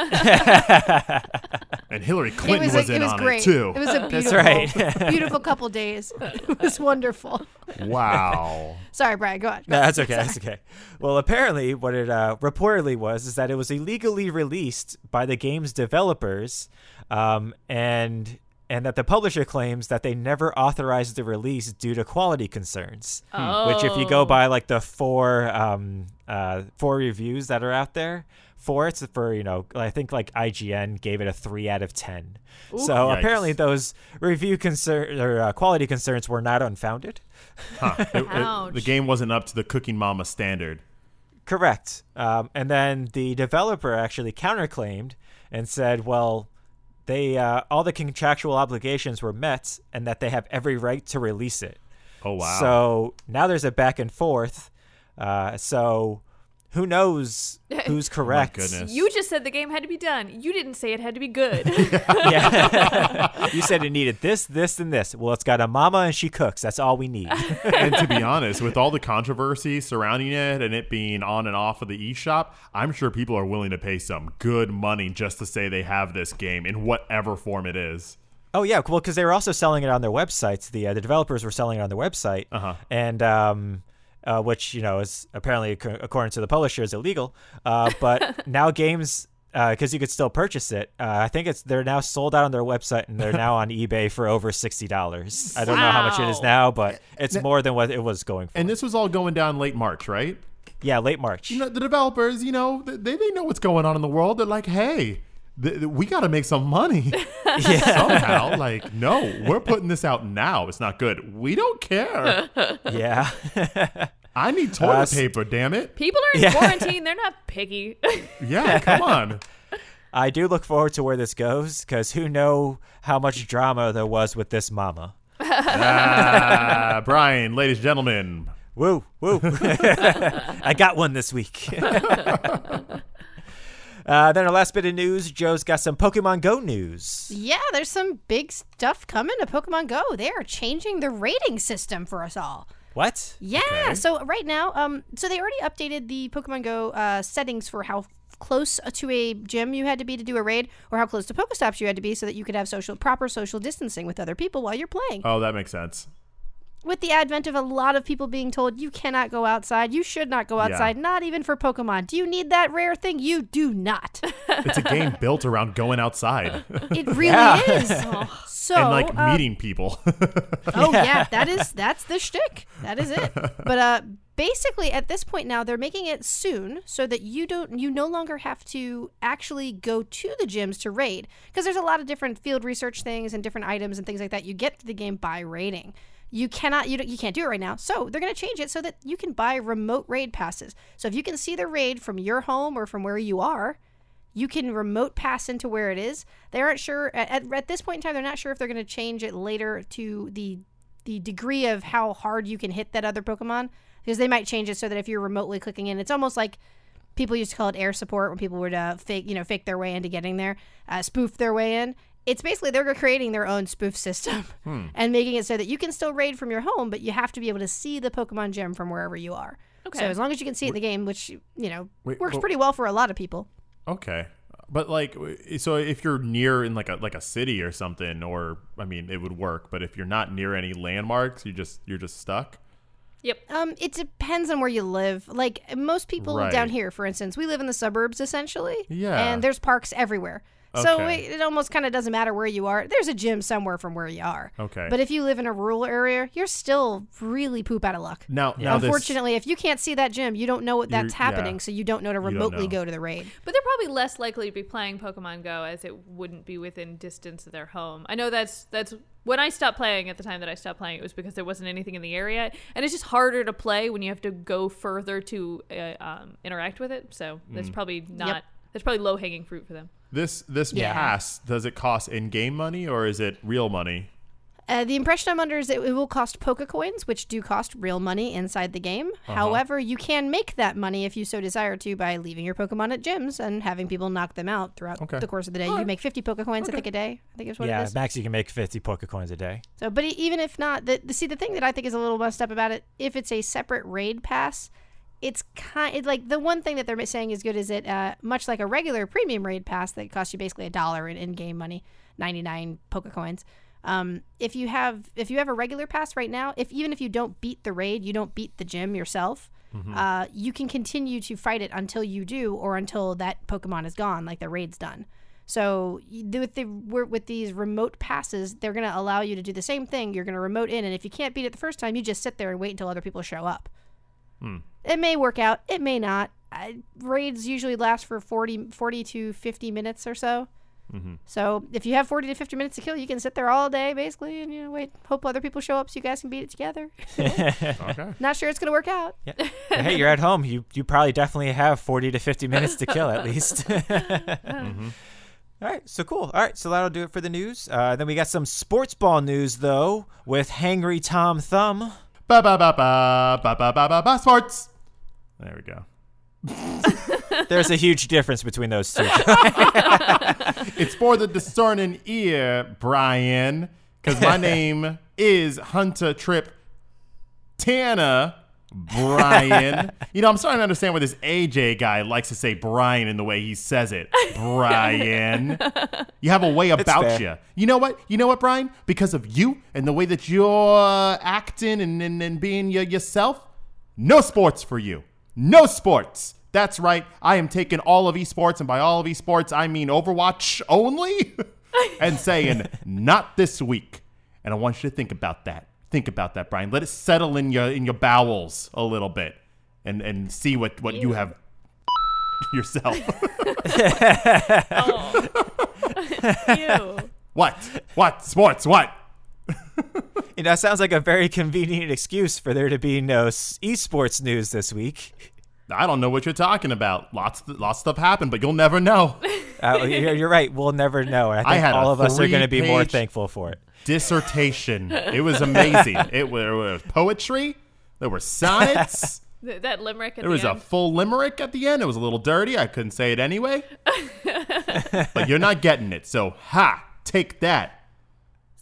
and Hillary Clinton was, was, like, in it was on great. it too. It was a That's beautiful, right. beautiful couple days. It was wonderful. wow. Sorry, Brian. Go on. No, that's okay. That's okay. Well, apparently, what it uh, reportedly was is that it was illegally released by the game's developers, um, and and that the publisher claims that they never authorized the release due to quality concerns. Which, if you go Oh. by like the four um, uh, four reviews that are out there for it, for you know, I think like IGN gave it a three out of ten. so Yikes. apparently, those review concern or uh, quality concerns were not unfounded. Huh. It- it- the game wasn't up to the Cooking Mama standard. Correct. Um, and then the developer actually counterclaimed and said, well, they uh, all the contractual obligations were met and that they have every right to release it. Oh wow. So now there's a back and forth. Uh, so who knows who's correct? goodness. You just said the game had to be done. You didn't say it had to be good. Yeah. you said it needed this, this, and this. Well, it's got a mama and she cooks. That's all we need. and to be honest, with all the controversy surrounding it and it being on and off of the eShop, I'm sure people are willing to pay some good money just to say they have this game in whatever form it is. Oh yeah, well, because they were also selling it on their websites. The uh, the developers were selling it on their website, Uh-huh. and um, uh, which you know is apparently according to the publisher is illegal. Uh, but now games. Because you could still purchase it, uh, I think it's they're now sold out on their website and they're now on eBay for over sixty dollars. I don't know how much it is now, but it's more than what it was going for. And this was all going down late March, right? yeah, late March. You know, the developers, you know, they, they know what's going on in the world. They're like, hey, th- th- we got to make some money somehow. like, no, we're putting this out now. It's not good. We don't care. yeah, I need toilet Uh, paper, damn it. People are in Yeah. quarantine. They're not picky. Yeah, come on. I do look forward to where this goes because who know how much drama there was with this mama. ah, Brian, ladies and gentlemen. Woo, woo. I got one this week. Uh, then our last bit of news Joe's got some Pokemon Go news. Yeah, there's some big stuff coming to Pokemon Go. They are changing the rating system for us all. What? Yeah. Okay. So right now, um, so they already updated the Pokemon Go uh, settings for how close to a gym you had to be to do a raid, or how close to Pokestops you had to be, so that you could have social proper social distancing with other people while you're playing. Oh, that makes sense. With the advent of a lot of people being told you cannot go outside, you should not go outside, not even for Pokemon. Do you need that rare thing? You do not. It's a game built around going outside It really Yeah. is. So and like uh, meeting people. Oh yeah. that is that's the shtick. That is it. But uh, basically, at this point now, they're making it soon so that you don't you no longer have to actually go to the gyms to raid because there's a lot of different field research things and different items and things like that you get to the game by raiding. You cannot you you can't do it right now. So they're going to change it so that you can buy remote raid passes. So if you can see the raid from your home or from where you are, you can remote pass into where it is. They aren't sure at, at, at this point in time. They're not sure if they're going to change it later to the the degree of how hard you can hit that other Pokemon because they might change it so that if you're remotely clicking in, it's almost like people used to call it air support when people would uh, fake you know fake their way into getting there, uh, spoof their way in. It's basically they're creating their own spoof system and making it so that you can still raid from your home, but you have to be able to see the Pokemon gym from wherever you are. Okay. So as long as you can see it in the game, which you know Wait, works well- pretty well for a lot of people. Okay. But like so if you're near in like a like a city or something or I mean it would work, but if you're not near any landmarks, you just you're just stuck. Yep. Um, it depends on where you live. Like most people Right. down here, for instance, we live in the suburbs essentially. Yeah. And there's parks everywhere. So it, it almost kind of doesn't matter where you are. There's a gym somewhere from where you are. Okay. But if you live in a rural area, you're still really poop out of luck. Now now this Unfortunately, if you can't see that gym, you don't know what that's You're- yeah. happening, so you don't know to remotely know. go to the raid. But they're probably less likely to be playing Pokemon Go as it wouldn't be within distance of their home. I know that's that's when I stopped playing at the time that I stopped playing it was because there wasn't anything in the area and it's just harder to play when you have to go further to uh, um, interact with it. So Mm. that's probably not that's probably low hanging fruit for them. This this Yeah. pass does it cost in game money or is it real money? Uh, the impression I'm under is that it will cost Poke Coins, which do cost real money inside the game. However, you can make that money if you so desire to by leaving your Pokemon at gyms and having people knock them out throughout Okay. the course of the day. You make 50 Poke Coins, I think, a day. I think is what it yeah, max you can make 50 Pokecoins a day. So, but e- even if not, the, the see the thing that I think is a little messed up about it, if it's a separate raid pass, it's kind it, like the one thing that they're saying is good is it uh, much like a regular premium raid pass that costs you basically a dollar in in-game money, 99 Poke Coins. Um, if you have if you have a regular pass right now, if even if you don't beat the raid, you don't beat the gym yourself. Uh, you can continue to fight it until you do, or until that Pokemon is gone, like the raid's done. So with the with these remote passes, they're going to allow you to do the same thing. You're going to remote in, and if you can't beat it the first time, you just sit there and wait until other people show up. It may work out, it may not. I, raids usually last for 40, 40 to 50 minutes or so. Mm-hmm. So if you have 40 to 50 minutes to kill, you can sit there all day basically and you know wait, hope other people show up so you guys can beat it together. okay. Not sure it's going to work out. Yeah. hey, you're at home. You you probably definitely have 40 to 50 minutes to kill at least. Mm-hmm. All right, so cool. All right, so that'll do it for the news. Uh, then we got some sports ball news though with Hangry Tom Thumb. Ba ba ba ba ba ba ba ba sports. There we go. There's a huge difference between those two. It's for the discerning ear, Brian, because my name is Hunter Trip Tana. Brian. you know, I'm starting to understand why this AJ guy likes to say Brian in the way he says it. Brian. You have a way about you. You know what? You know what, Brian? Because of you and the way that you're acting and, and, and being your, yourself, no sports for you. No sports. That's right. I am taking all of esports, and by all of esports, I mean Overwatch only, and saying, not this week. And I want you to think about that. Think about that, Brian. Let it settle in your in your bowels a little bit, and and see what what you have yourself. Oh. Ew. what? What? Sports? What? You know, that sounds like a very convenient excuse for there to be no esports news this week. I don't know what you're talking about. Lots, lots of stuff happened, but you'll never know. Uh, you're, you're right. We'll never know. And I think had all of us are going to be more thankful for it. Dissertation. It was amazing. it was, there was poetry. There were sonnets. That limerick at There was the a full limerick at the end. It was a little dirty. I couldn't say it anyway. but you're not getting it. So, ha, take that.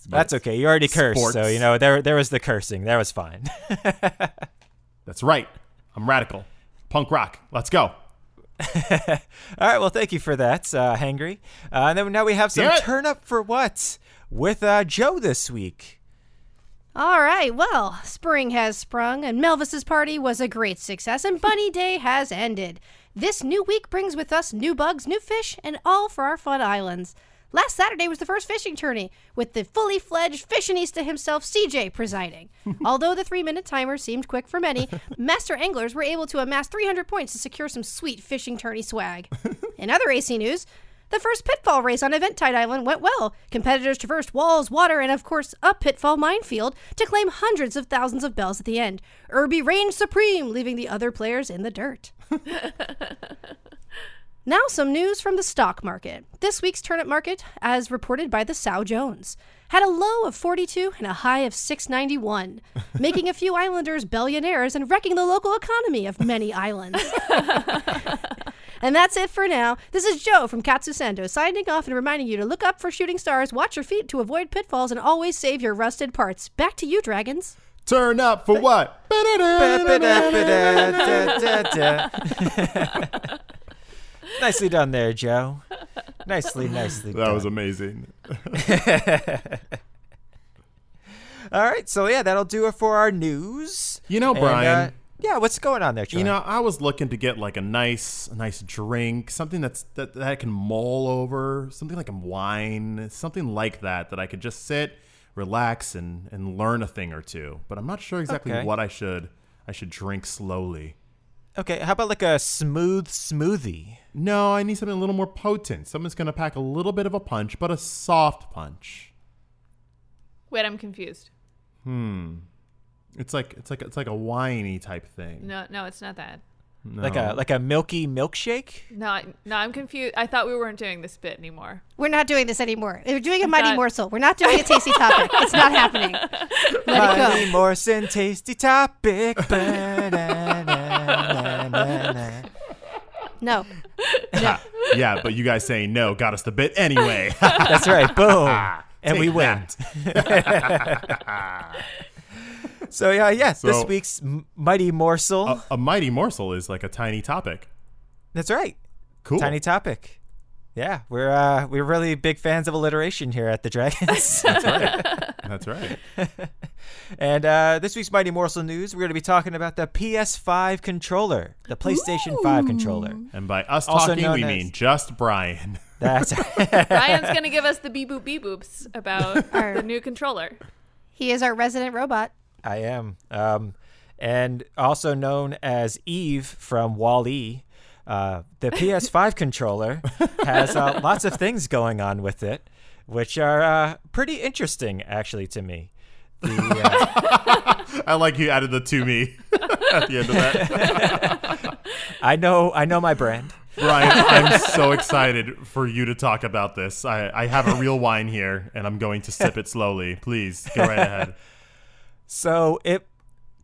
That's okay. You already cursed, so you know there there was the cursing. That was fine. That's right. I'm radical. Punk rock. Let's go. All right. Well, thank you for that, uh, Hangry. Uh, and then now we have some Damn it. turn up for what with uh, Joe this week. All right, well, spring has sprung, and Melvis's party was a great success, and Bunny Day has ended. This new week brings with us new bugs, new fish, and all for our fun islands. Last Saturday was the first fishing tourney, with the fully fledged fashionista himself, CJ, presiding. Although the three minute timer seemed quick for many, master anglers were able to amass 300 points to secure some sweet fishing tourney swag. In other AC news, the first pitfall race on Eventide Island went well. Competitors traversed walls, water, and of course, a pitfall minefield to claim hundreds of thousands of bells at the end. Irby reigned supreme, leaving the other players in the dirt. Now, some news from the stock market. This week's turnip market, as reported by the Sow Jones, had a low of 42 and a high of 691, making a few islanders billionaires and wrecking the local economy of many islands. And that's it for now. This is Joe from Katsusendo signing off and reminding you to look up for shooting stars, watch your feet to avoid pitfalls, and always save your rusted parts. Back to you, dragons. Turn up for what? nicely done there, Joe. Nicely, nicely That done. was amazing. All right, so yeah, that'll do it for our news. You know, And, Brian. uh, yeah, what's going on there, Troy? You know, I was looking to get like a nice, a nice drink, something that's that, that I can mull over, something like a wine, something like that that I could just sit, relax, and and learn a thing or two. But I'm not sure exactly Okay. what I should I should drink slowly. Okay, how about like a smooth smoothie? No, I need something a little more potent. Someone's gonna pack a little bit of a punch, but a soft punch. Wait, I'm confused. Hmm. It's like it's like it's like a winey type thing. No, no, it's not that. No. Like a like a milky milkshake? No, I- no, I'm confused. I thought we weren't doing this bit anymore. We're not doing this anymore. We're doing a mighty not- morsel. We're not doing a tasty topic. It's not happening. Let Honey it go. Morrison tasty topic. Ba-na-na-na-na-na. No. Ha, yeah, but you guys saying no got us the bit anyway. That's right. Boom. and we Take win. that. So yeah, yes, this week's m- mighty morsel. a, a mighty morsel is like a tiny topic. That's right. Cool. Tiny topic. Yeah, we're uh, we're really big fans of alliteration here at the Dragons. That's right. That's right. and uh, this week's mighty morsel news, we're going to be talking about the PS5 controller, the PlayStation 5 controller. And by us Also talking, we as- mean just Brian. That's Ryan's gonna give us the beep boop beep boops about Our- the new controller. He is our resident robot. I am. Um, and also known as Eve from Wall E. Uh, the PS5 controller has uh, lots of things going on with it, which are uh, pretty interesting, actually, to me. The, uh, I like you added the to me at the end of that. I know, I know my brand. Brian, I'm so excited for you to talk about this. I, I have a real wine here, and I'm going to sip it slowly. Please go right ahead. So it,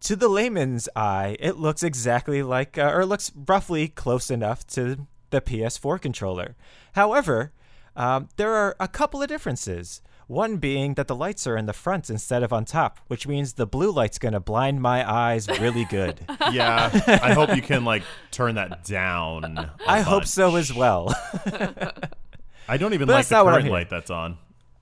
to the layman's eye, it looks exactly like, uh, or looks roughly close enough to the PS4 controller. However, um, there are a couple of differences. One being that the lights are in the front instead of on top, which means the blue light's gonna blind my eyes really good. Yeah, I hope you can like turn that down. a I hope so as well. I don't even But like that's the not what I'm current light that's on.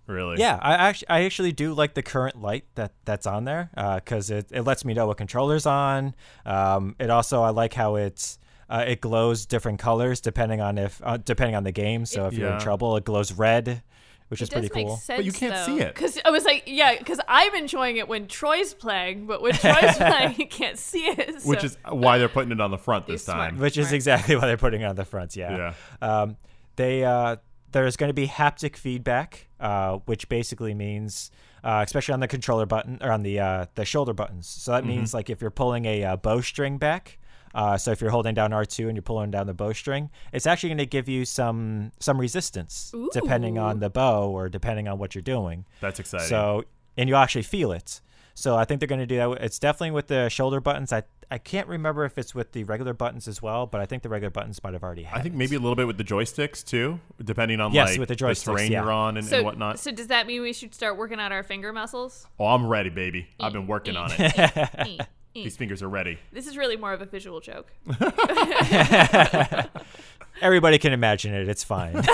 Really? yeah, I actually, I actually do like the current light that that's on there because it, it lets me know what controller's on. Um, it also I like how it's uh, it glows different colors depending on if uh, depending on the game. So if you're in trouble, it glows red, which is pretty cool. sense, you can't see it. Because I was like, yeah, because I'm enjoying it when Troy's playing, but when Troy's playing, you can't see it. Which is why they're putting it on the front this smart. time. Which is exactly why they're putting it on the front. Yeah. Um, they uh, there's going to be haptic feedback, uh, which basically means, uh, especially on the controller button or on the uh, the shoulder buttons. So that means like if you're pulling a uh, bowstring back, Uh, so if you're holding down R2 and you're pulling down the bowstring, it's actually going to give you some some resistance depending on the bow or depending on what you're doing. That's exciting. So and you'll actually feel it. So I think they're going to do that. It's definitely with the shoulder buttons. I I can't remember if it's with the regular buttons as well, but I think the regular buttons might have already had. I think it. maybe a little bit with the joysticks too, depending on Yes, like with the joysticks, terrain yeah. you're on and, So, and whatnot. so does that mean we should start working out our finger muscles? oh, I'm ready, baby. I've been working on it. These fingers are ready. This is really more of a visual joke. Everybody can imagine it. It's fine.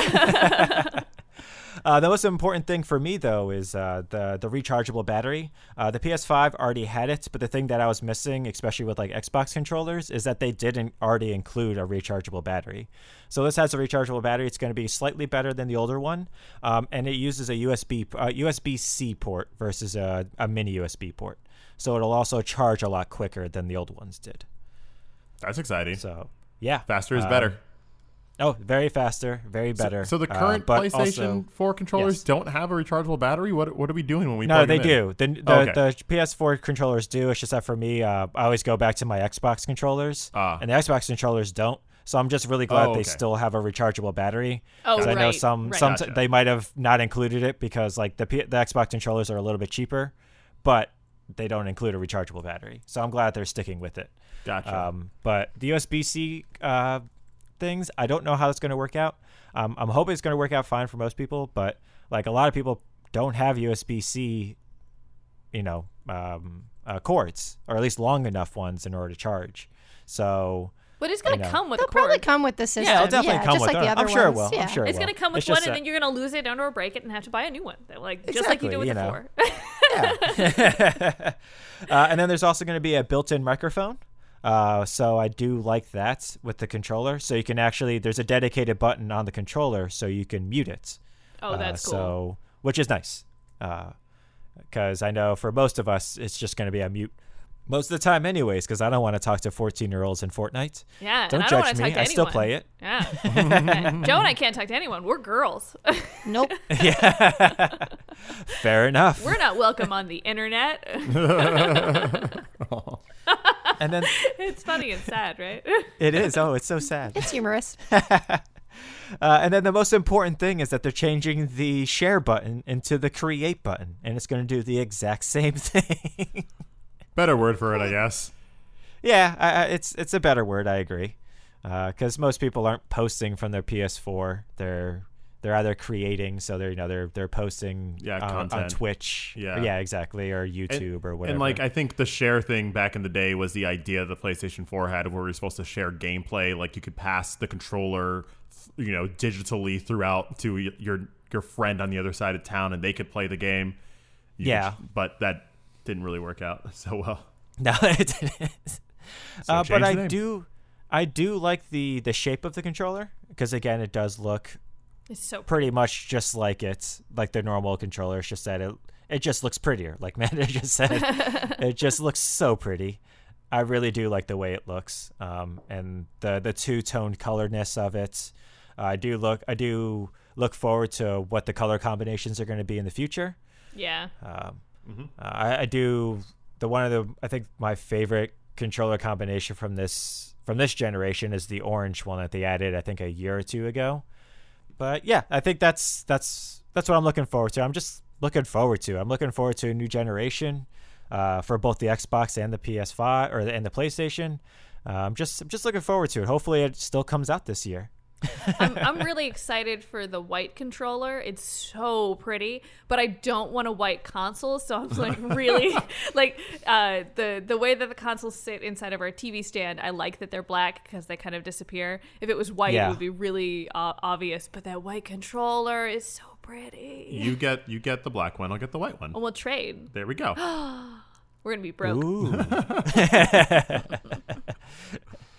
uh, the most important thing for me, though, is uh, the the rechargeable battery. Uh, the PS5 already had it, but the thing that I was missing, especially with like Xbox controllers, is that they didn't already include a rechargeable battery. So this has a rechargeable battery. It's going to be slightly better than the older one, um, and it uses a USB uh, USB C port versus a, a mini USB port. So it'll also charge a lot quicker than the old ones did. That's exciting. So yeah, Faster is um, better. Oh, very faster, very better. So the Uh, current but PlayStation also- 4 controllers yes. don't have a rechargeable battery. What what are we doing when we no, plug they them in? do. The the, Oh, okay. the PS4 controllers do. It's just that for me, uh, I always go back to my Xbox controllers, Ah. and the Xbox controllers don't. So I'm just really glad Oh, they still have a rechargeable battery. Oh, 'Cause I know some right. some Gotcha. they might have not included it because like the P- the Xbox controllers are a little bit cheaper, but they don't include a rechargeable battery. So I'm glad they're sticking with it. Gotcha. Um, but the USB C uh, things, I don't know how it's going to work out. Um, I'm hoping it's going to work out fine for most people, but like a lot of people don't have USB C, you know, um, uh, cords or at least long enough ones in order to charge. So But it's gonna come with They'll a cord. probably come with the system. yeah, it'll definitely come just with like the other I'm sure it will. Yeah. I'm sure it It's it gonna come with It's one, and a- then you're gonna lose it and or break it and have to buy a new one. Like just like you Exactly, did with you the know. four. uh, and then there's also going to be a built-in microphone. Uh, so I do like that with the controller. So you can actually there's a dedicated button on the controller, so you can mute it. oh, Uh, that's cool. So which is nice, because I know for most of us it's just going to be a mute most of the time, anyways. Because I don't want to talk to 14 year olds in Fortnite. yeah, Don't and don't want judge to me. talk to I anyone. still play it. Yeah, Joe and I can't talk to anyone. We're girls. Nope. yeah Fair enough. We're not welcome on the internet. and then it's funny and sad, right? it is. Oh, it's so sad. It's humorous. Uh, and then the most important thing is that they're changing the share button into the create button, and it's going to do the exact same thing. Better word for it, I guess. yeah, I, I, it's it's a better word. I agree, uh, because most people aren't posting from their PS4. They're they're either creating, so they're you know they're they're posting Yeah, uh, on, on. Twitch, Yeah. yeah, exactly, or YouTube or whatever. And like I think the share thing back in the day was the idea the PlayStation 4 had where we were supposed to share gameplay like you could pass the controller you know digitally throughout to your your friend on the other side of town and they could play the game. You Yeah. could- but that didn't really work out so well. no, it didn't. So uh, but I name. do, I do like the the shape of the controller because again, it does look It's so pretty much just like it, like the normal controller. It's just that it it just looks prettier. Like Amanda just said, it just looks so pretty. I really do like the way it looks, um, and the the two toned coloredness of it. I do look I do look forward to what the color combinations are going to be in the future. yeah. Um, Mm-hmm. uh, I, I do the one of the I think my favorite controller combination from this from this generation is the orange one that they added I think a year or two ago. But yeah, I think that's that's that's what I'm looking forward to. I'm just looking forward to. I'm looking forward to a new generation uh, for both the Xbox and the PS5 or the, and the PlayStation. Uh, I'm just I'm just looking forward to it. Hopefully, it still comes out this year. I'm, I'm really excited for the white controller. It's so pretty, but I don't want a white console, so I'm like really like uh, the the way that the consoles sit inside of our TV stand. I like that they're black because they kind of disappear. If it was white, Yeah. it would be really uh, obvious. But that white controller is so pretty. You get you get the black one, I'll get the white one. And we'll trade. There we go. We're gonna be broke.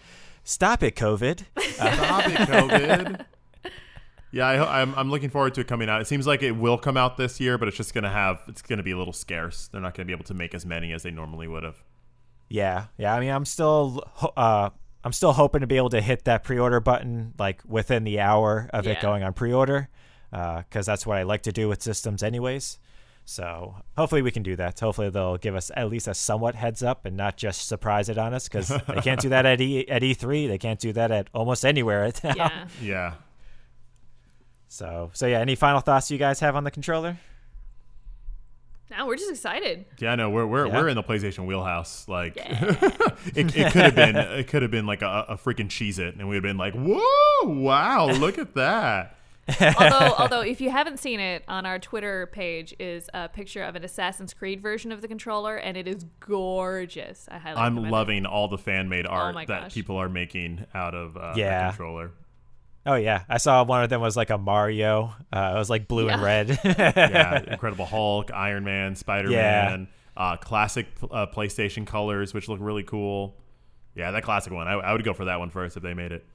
Ooh. Stop it, COVID. Stop it, COVID. Yeah, I, ho- I'm, I'm looking forward to it coming out. It seems like it will come out this year, but it's just gonna have it's gonna be a little scarce. They're not gonna be able to make as many as they normally would have. Yeah, yeah. I mean, I'm still, uh, I'm still hoping to be able to hit that pre-order button like within the hour of Yeah. it going on pre-order, because that's what I like to do with systems, anyways. So hopefully we can do that. Hopefully they'll give us at least a somewhat heads up and not just surprise it on us because they can't do that at e- at E3. They can't do that at almost anywhere right now. Yeah. Yeah. So so yeah. Any final thoughts you guys have on the controller? Now we're just excited. Yeah, no, we're we're Yeah. we're in the PlayStation wheelhouse. Like, it, it could have been it could have been like a, a freaking cheese it, and we'd have been like, whoa, wow, look at that. although, although if you haven't seen it, on our Twitter page is a picture of an Assassin's Creed version of the controller, and it is gorgeous. I highly I'm recommend it. loving all the fan made art Oh that gosh. people are making out of uh, Yeah. the controller. Oh yeah, I saw one of them was like a Mario. Uh, it was like blue and red. Yeah, Incredible Hulk, Iron Man, Spider Man, uh, classic uh, PlayStation colors, which look really cool. Yeah, that classic one. I, I would go for that one first if they made it.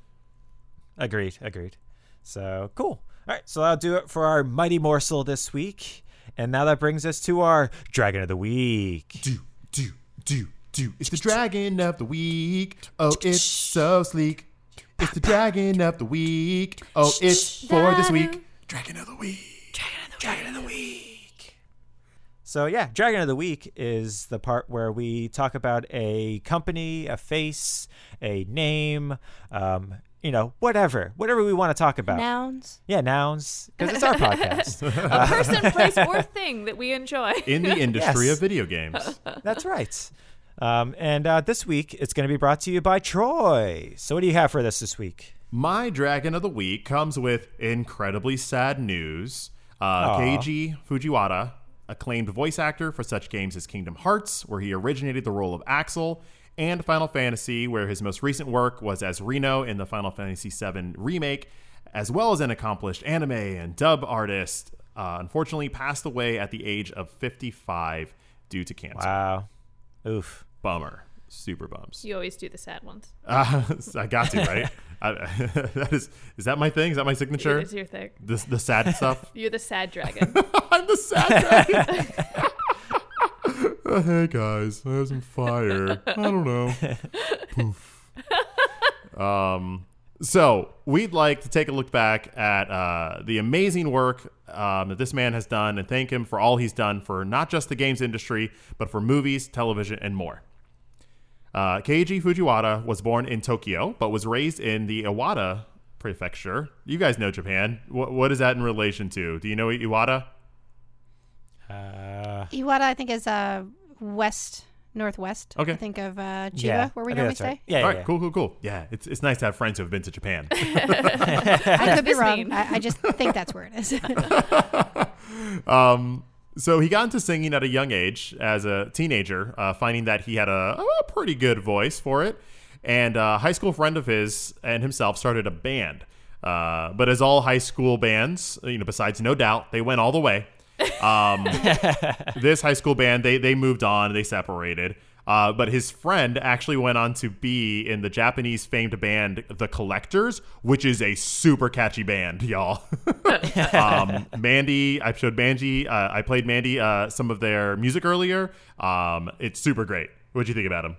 Agreed. Agreed. So cool. All right. So that'll do it for our mighty morsel this week. And now that brings us to our dragon of the week. Do, do, do, do. It's the dragon of the week. Oh, it's so sleek. It's the dragon of the week. Oh, it's for this week. Dragon of the week. Dragon of the week. So yeah, dragon of the week is the part where we talk about a company, a face, a name, um, you know, whatever, whatever we want to talk about. Nouns. yeah, nouns, because it's our podcast. a person, place, or thing that we enjoy. In the industry Yes. of video games. That's right. Um, and uh, this week, it's going to be brought to you by Troy. So what do you have for us this week? My dragon of the week comes with incredibly sad news. Uh, Keiji Fujiwara, acclaimed voice actor for such games as Kingdom Hearts, where he originated the role of Axel, and Final Fantasy, where his most recent work was as Reno in the Final Fantasy VII remake, as well as an accomplished anime and dub artist, uh, unfortunately passed away at the age of 55 due to cancer. Wow. Oof. Bummer. Super bums. You always do the sad ones. Uh, I got to, right? I, that is, is that my thing? Is that my signature? It's your thing. The, the sad stuff? You're the sad dragon. I'm the sad dragon. Uh, hey guys, I have some fire. I don't know. Poof. Um, so we'd like to take a look back at uh, the amazing work um, that this man has done and thank him for all he's done for not just the games industry, but for movies, television, and more. Uh, Keiji Fujiwara was born in Tokyo, but was raised in the Iwata prefecture. You guys know Japan. What, what is that in relation to? Do you know Iwata? Uh, Iwata, I think, is uh, west, northwest. Okay. I think of uh, Chiba, yeah, where we I normally that's stay. right. Yeah, All yeah, right, yeah. cool, cool, cool. Yeah, it's, it's nice to have friends who have been to Japan. I could be wrong. I, I just think that's where it is. um, so he got into singing at a young age as a teenager, uh, finding that he had a, a pretty good voice for it. And a high school friend of his and himself started a band. Uh, but as all high school bands, you know, besides No Doubt, they went all the way. Um, this high school band, they they moved on, they separated. Uh, but his friend actually went on to be in the Japanese famed band The Collectors, which is a super catchy band, y'all. um, Mandy, I showed Mandy, uh, I played Mandy uh, some of their music earlier. Um, it's super great. What'd you think about him?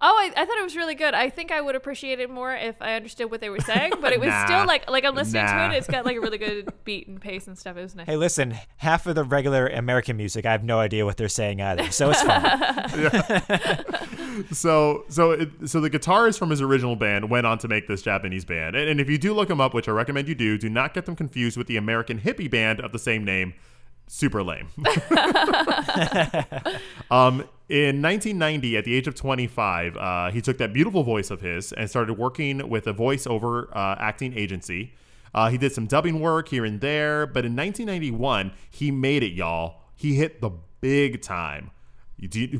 Oh, I, I thought it was really good. I think I would appreciate it more if I understood what they were saying, but it was Nah. still like like I'm listening Nah. to it. It's got like a really good beat and pace and stuff. It was nice. Hey, listen, half of the regular American music, I have no idea what they're saying either. So it's fun. So, so, it, so the guitarist from his original band went on to make this Japanese band. And, and if you do look them up, which I recommend you do, do not get them confused with the American hippie band of the same name. Super lame. um, in 1990, at the age of 25, uh, he took that beautiful voice of his and started working with a voiceover uh, acting agency. Uh, he did some dubbing work here and there, but in 1991, he made it, y'all. He hit the big time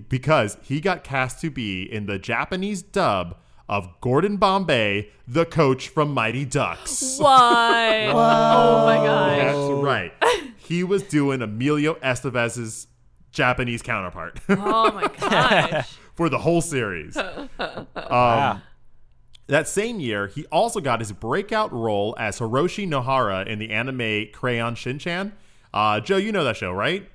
because he got cast to be in the Japanese dub of Gordon Bombay, the coach from Mighty Ducks. What? Oh my god. That's right. He was doing Emilio Estevez's Japanese counterpart Oh my gosh. for the whole series. Um, That same year, he also got his breakout role as Hiroshi Nohara in the anime Crayon Shinchan. Uh, Joe, you know that show, right?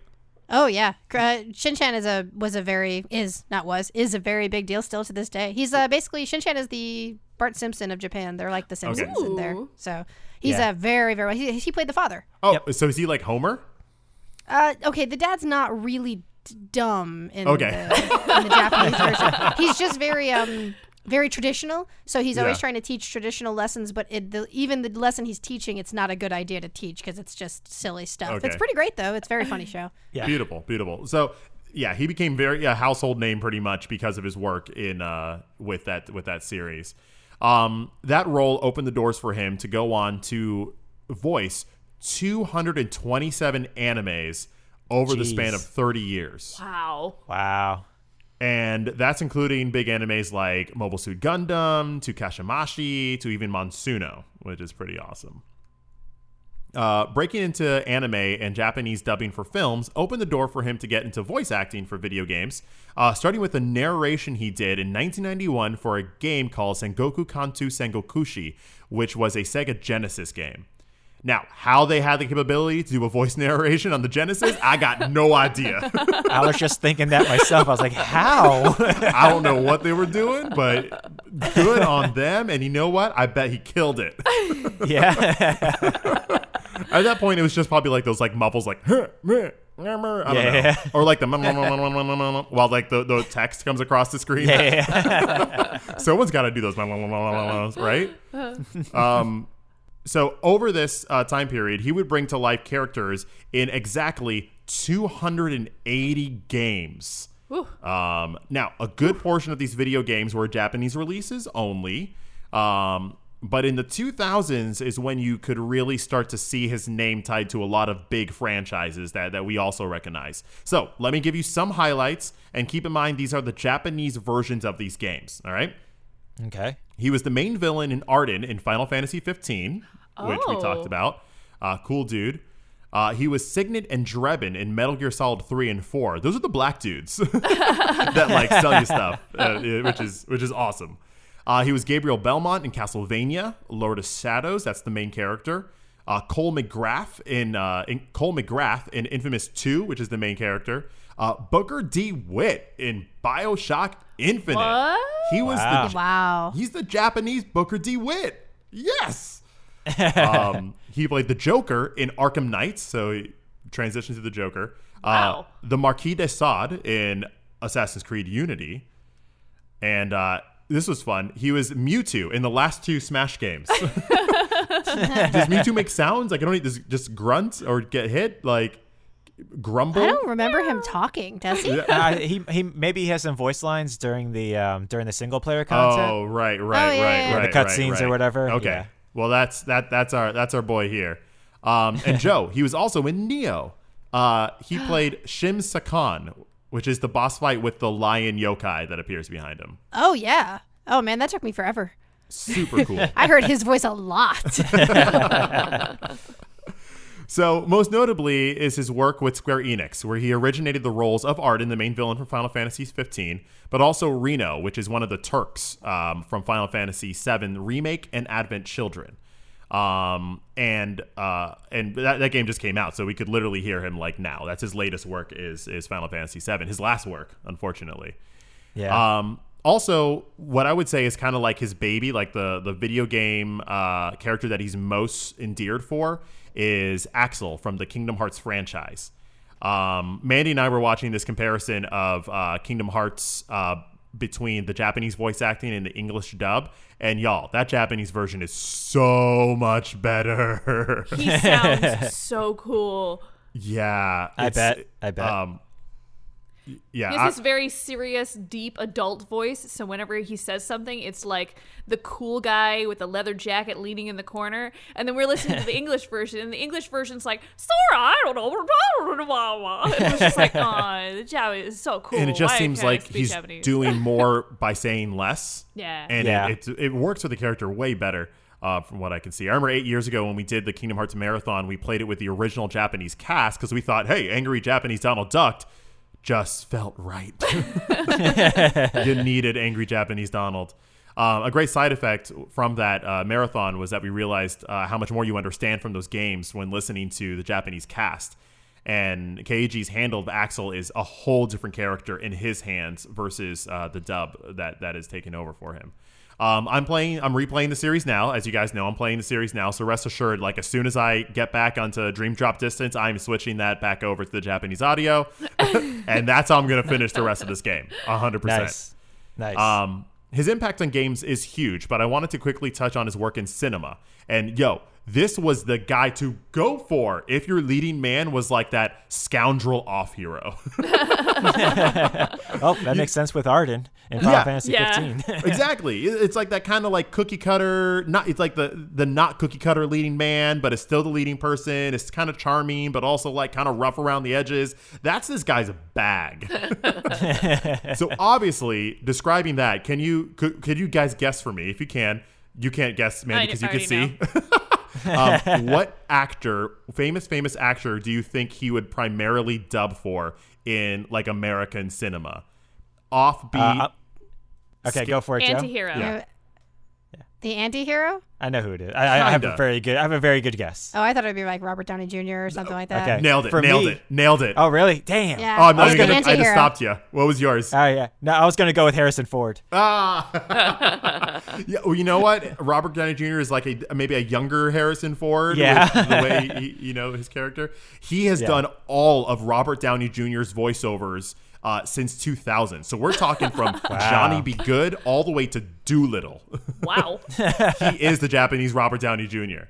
Oh yeah, uh, Shinchan is a was a very is not was is a very big deal still to this day. He's uh, basically Shinchan is the Bart Simpson of Japan. They're like the Simpsons in there. So he's Yeah. a very very he, he played the father. Oh, so is he like Homer? Uh, okay, the dad's not really d- dumb in, Okay. the, in the Japanese version. He's just very um very traditional. So he's always Yeah. trying to teach traditional lessons, but it, the, even the lesson he's teaching, it's not a good idea to teach because it's just silly stuff. Okay. It's pretty great though. It's a very funny show. Yeah. Beautiful, beautiful. So yeah, he became very a household name pretty much because of his work in uh, with that with that series. Um, that role opened the doors for him to go on to voice 227 animes over the span of 30 years. Wow. Wow. And that's including big animes like Mobile Suit Gundam, to Kashimashi, to even Monsuno, which is pretty awesome. Uh, breaking into anime and Japanese dubbing for films opened the door for him to get into voice acting for video games, uh, starting with a narration he did in 1991 for a game called Sengoku Kanto Sengokushi, which was a Sega Genesis game. Now, how they had the capability to do a voice narration on the Genesis, I got no idea. I was just thinking that myself. I was like, how? I don't know what they were doing, but good on them. And you know what? I bet he killed it. yeah. At that point, it was just probably like those like muffles, like I don't Yeah. know, or like the while like the, the text comes across the screen. yeah. Someone's got to do those, right? Um, so over this uh, time period, he would bring to life characters in exactly 280 games. Um, now, a good portion of these video games were Japanese releases only. Um, but in the 2000s is when you could really start to see his name tied to a lot of big franchises that, that we also recognize. So let me give you some highlights, and keep in mind these are the Japanese versions of these games. All right. Okay. He was the main villain in Ardyn in Final Fantasy 15, which we Oh. talked about. Uh, cool dude. Uh, he was Sigint and Drebin in Metal Gear Solid 3 and 4. Those are the black dudes that like sell you stuff, uh, which is which is awesome. Uh, he was Gabriel Belmont in Castlevania, Lord of Shadows. That's the main character. Uh, Cole McGrath in, uh, in Cole McGrath in Infamous 2, which is the main character. Uh, Booker DeWitt in Bioshock Infinite. What? He was Wow. the Wow. He's the Japanese Booker DeWitt. Yes. um, he played the Joker in Arkham Knights, so he transitioned to the Joker. Uh, Wow. The Marquis de Sade in Assassin's Creed Unity, and uh, this was fun. He was Mewtwo in the last two Smash games. does Mewtwo make sounds? Like I don't need does just grunt or get hit? Like grumble? I don't remember him talking. Does he? Uh, he he maybe he has some voice lines during the um during the single player content. Oh, right, right, Oh, yeah, right, yeah, yeah. right. The right, cutscenes or whatever, Okay. yeah. Well, that's that. That's our that's our boy here. Um, and Joe, he was also in Nioh. Uh, he played Shima Sakon, which is the boss fight with the lion yokai that appears behind him. Oh yeah. Oh man, that took me forever. Super cool. I heard his voice a lot. So, most notably is his work with Square Enix, where he originated the roles of Ardyn, the main villain from Final Fantasy 15, but also Reno, which is one of the Turks um, from Final Fantasy VII Remake and Advent Children. Um, and uh, and that, that game just came out, so we could literally hear him like now. That's his latest work is is Final Fantasy VII. His last work, unfortunately. Yeah. Um, also, what I would say is kind of like his baby, like the the video game uh, character that he's most endeared for is Axel from the Kingdom Hearts franchise. Um, Mandy and I were watching this comparison of uh, Kingdom Hearts uh, between the Japanese voice acting and the English dub, and y'all, that Japanese version is so much better. He sounds so cool. yeah, I bet. I bet. Um, y- yeah, He I- this very serious, deep adult voice. So whenever he says something, it's like the cool guy with the leather jacket leaning in the corner. And then we're listening to the English version, and the English version's like, "Sorry, I don't know." And it's just like, "Oh, the Japanese is so cool." and it just Why seems like he's Japanese?" doing more by saying less. Yeah. and Yeah. It, it it works with the character way better. Uh, from what I can see, I remember eight years ago when we did the Kingdom Hearts marathon, we played it with the original Japanese cast because we thought, hey, angry Japanese Donald Duck just felt right. you needed angry Japanese Donald. Um, a great side effect from that uh, marathon was that we realized uh, how much more you understand from those games when listening to the Japanese cast. And Keiji's handle of Axel is a whole different character in his hands versus uh, the dub that that is taken over for him. Um, I'm playing. I'm replaying the series now. As you guys know, I'm playing the series now. So rest assured, like as soon as I get back onto Dream Drop Distance, I'm switching that back over to the Japanese audio, and that's how I'm going to finish the rest of this game. hundred percent. Nice. Nice. Um, his impact on games is huge, but I wanted to quickly touch on his work in cinema. And yo, this was the guy to go for if your leading man was like that scoundrel off hero. oh, that makes sense with Ardyn in Final Yeah. Fantasy Yeah. 15. exactly. It's like that kind of like cookie cutter. Not it's like the the not cookie cutter leading man, but it's still the leading person. It's kind of charming, but also like kind of rough around the edges. That's this guy's bag. so obviously, describing that, can you could, could you guys guess for me if you can? You can't guess, man, because you can see. um, what actor, famous famous actor, do you think he would primarily dub for in like American cinema? Offbeat. Uh, okay, go for it, Joe. Anti-hero. Yeah. The anti-hero? I know who it is. I, I have a very good. I have a very good guess. Oh, I thought it'd be like Robert Downey Jr. or something like that. okay. nailed it! For nailed me- it! Nailed it! Oh, really? Damn. Yeah. Oh, I'm I not was even the gonna, I just stopped you. What was yours? Oh yeah. No, I was gonna go with Harrison Ford. Ah. yeah, well, you know what? Robert Downey Jr. is like a maybe a younger Harrison Ford. Yeah. with the way he, you know his character. He has Yeah. done all of Robert Downey Jr.'s voiceovers uh, since 2000. So we're talking from Johnny Be Good all the way to Dolittle. Wow. he is the Japanese Robert Downey Jr.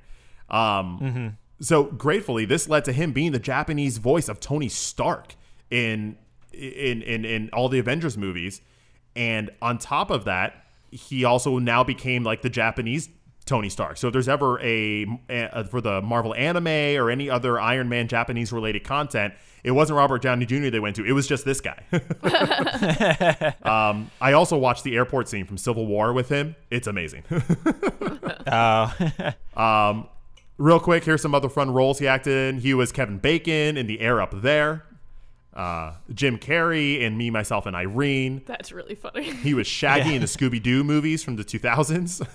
Um, So gratefully, this led to him being the Japanese voice of Tony Stark in in in in all the Avengers movies, and on top of that, he also now became like the Japanese Tony Stark. So if there's ever a, a for the Marvel anime or any other Iron Man Japanese related content, it wasn't Robert Downey Jr. they went to. It was just this guy. um, I also watched the airport scene from Civil War with him. It's amazing. Oh, Um, real quick, here's some other fun roles he acted in. He was Kevin Bacon in The Air Up There. Uh, Jim Carrey and Me, Myself, and Irene. That's really funny. He was Shaggy in the Scooby Doo movies from the 2000s.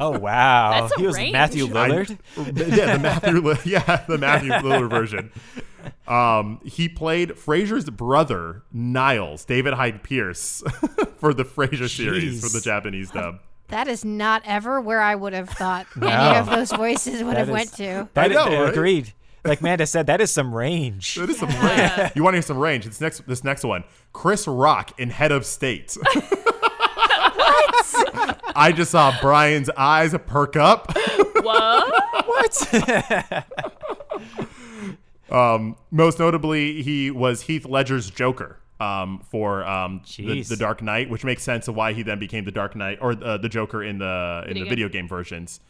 oh wow. That's a he was range. Matthew I- Lillard. yeah, the Matthew, Li- yeah, the Matthew Lillard version. Um, he played Frasier's brother, Niles, David Hyde Pierce, for the Frasier series Jeez. for the Japanese dub. That is not ever where I would have thought any of those voices would That have is- went to. That I know, is- right? Agreed. Like Manda said, that is some range. That is some range. You want to hear some range? This next, this next one, Chris Rock in Head of State. what? I just saw Brian's eyes perk up. what? What? Um, most notably, he was Heath Ledger's Joker um, for um, the, the Dark Knight, which makes sense of why he then became the Dark Knight or uh, the Joker in the in Video the game. video game versions.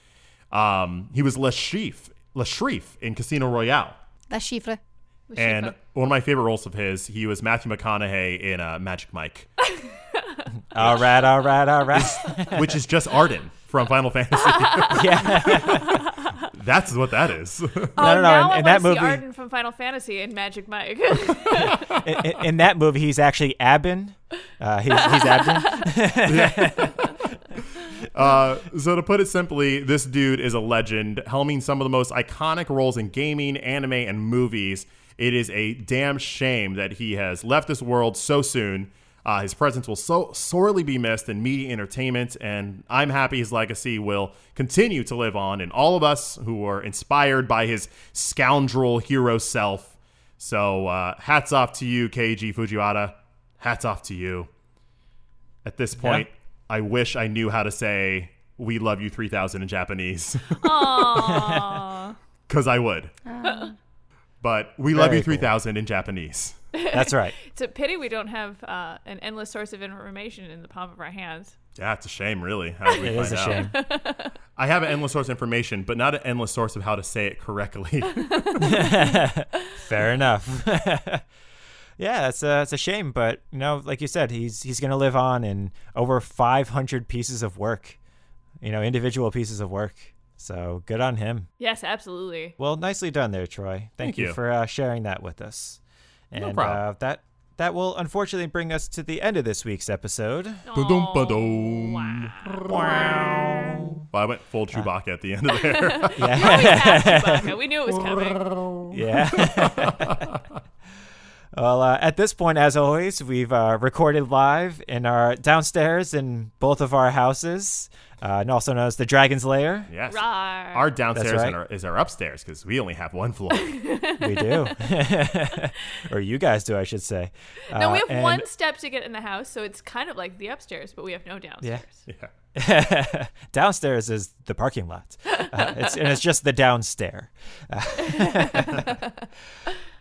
Um, he was Lashreef, Lashreef in Casino Royale. The chiffre. And one of my favorite roles of his, he was Matthew McConaughey in uh, Magic Mike, all right, all right, all right. which is just Ardyn from Final Fantasy. yeah. That's what that is. Oh, no, no, now in- I in want that to see movie- Ardyn from Final Fantasy and Magic Mike. in, in- in that movie, he's actually Abin. Uh, he's, he's Abin. Uh, so to put it simply, this dude is a legend, helming some of the most iconic roles in gaming, anime, and movies. It is a damn shame that he has left this world so soon. Uh, his presence will so sorely be missed in media entertainment, and I'm happy his legacy will continue to live on in all of us who were inspired by his scoundrel hero self. So, uh, hats off to you, Keiji Fujiwara. Hats off to you. At this point, I wish I knew how to say "We love you 3000" in Japanese, Aww. because I would. but "We love Very you cool. 3000" in Japanese. That's right. it's a pity we don't have uh, an endless source of information in the palm of our hands. Yeah, it's a shame, really. How did we It find is a out? shame. I have an endless source of information, but not an endless source of how to say it correctly. Fair enough. Yeah, it's a, it's a shame, but you know, like you said, he's he's gonna live on in over 500 pieces of work. You know, individual pieces of work. So good on him. Yes, absolutely. Well, nicely done there, Troy. Thank, Thank you, you. for uh, sharing that with us. And problem. Uh, that that will unfortunately bring us to the end of this week's episode. Dum-dum-ba-dum. Wow. Well, I went full Chewbacca at the end of there. Yeah. We knew it was coming. Yeah. Well, uh, at this point, as always, we've uh, recorded live in our downstairs in both of our houses, uh, and also known as the Dragon's Lair. Yes. Rawr. Our downstairs right. our, is our upstairs because we only have one floor. We do, or you guys do, I should say. no, we Uh, have and- one step to get in the house, so it's kind of like the upstairs, but we have no downstairs. yeah. yeah. downstairs is the parking lot, uh, it's, and it's just the downstair.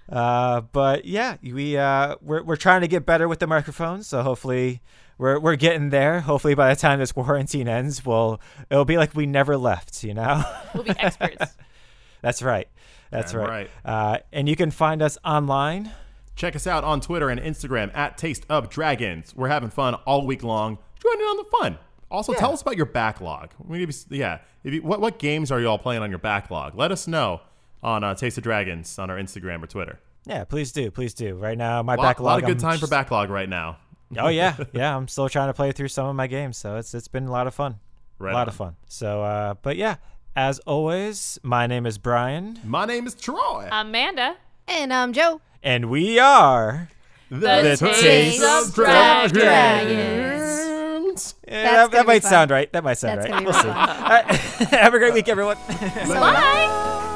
Uh, but yeah, we uh, we're we're trying to get better with the microphones, so hopefully we're we're getting there. Hopefully by the time this quarantine ends, we'll it'll be like we never left. You know. We'll be experts. That's right. That's Damn right. right. Uh, and you can find us online. Check us out on Twitter and Instagram at Taste of Dragons. We're having fun all week long. Join in on the fun. Also, tell us about your backlog. Maybe, yeah, if you, what what games are you all playing on your backlog? Let us know on uh, Taste of Dragons on our Instagram or Twitter. Yeah, please do, please do. Right now, my A lot, backlog. lot of good I'm time for backlog right now. Oh yeah, yeah. I'm still trying to play through some of my games, so it's it's been a lot of fun. Right a lot on. of fun. So, uh, but yeah, as always, my name is Brian, My name is Troy. Amanda. And I'm Joe. and we are. The Taste of Dragons. Dragons. Yeah, that, that might fun. sound right. That might sound That's right. We'll see. fun. All right. Have a great week, everyone. So Bye.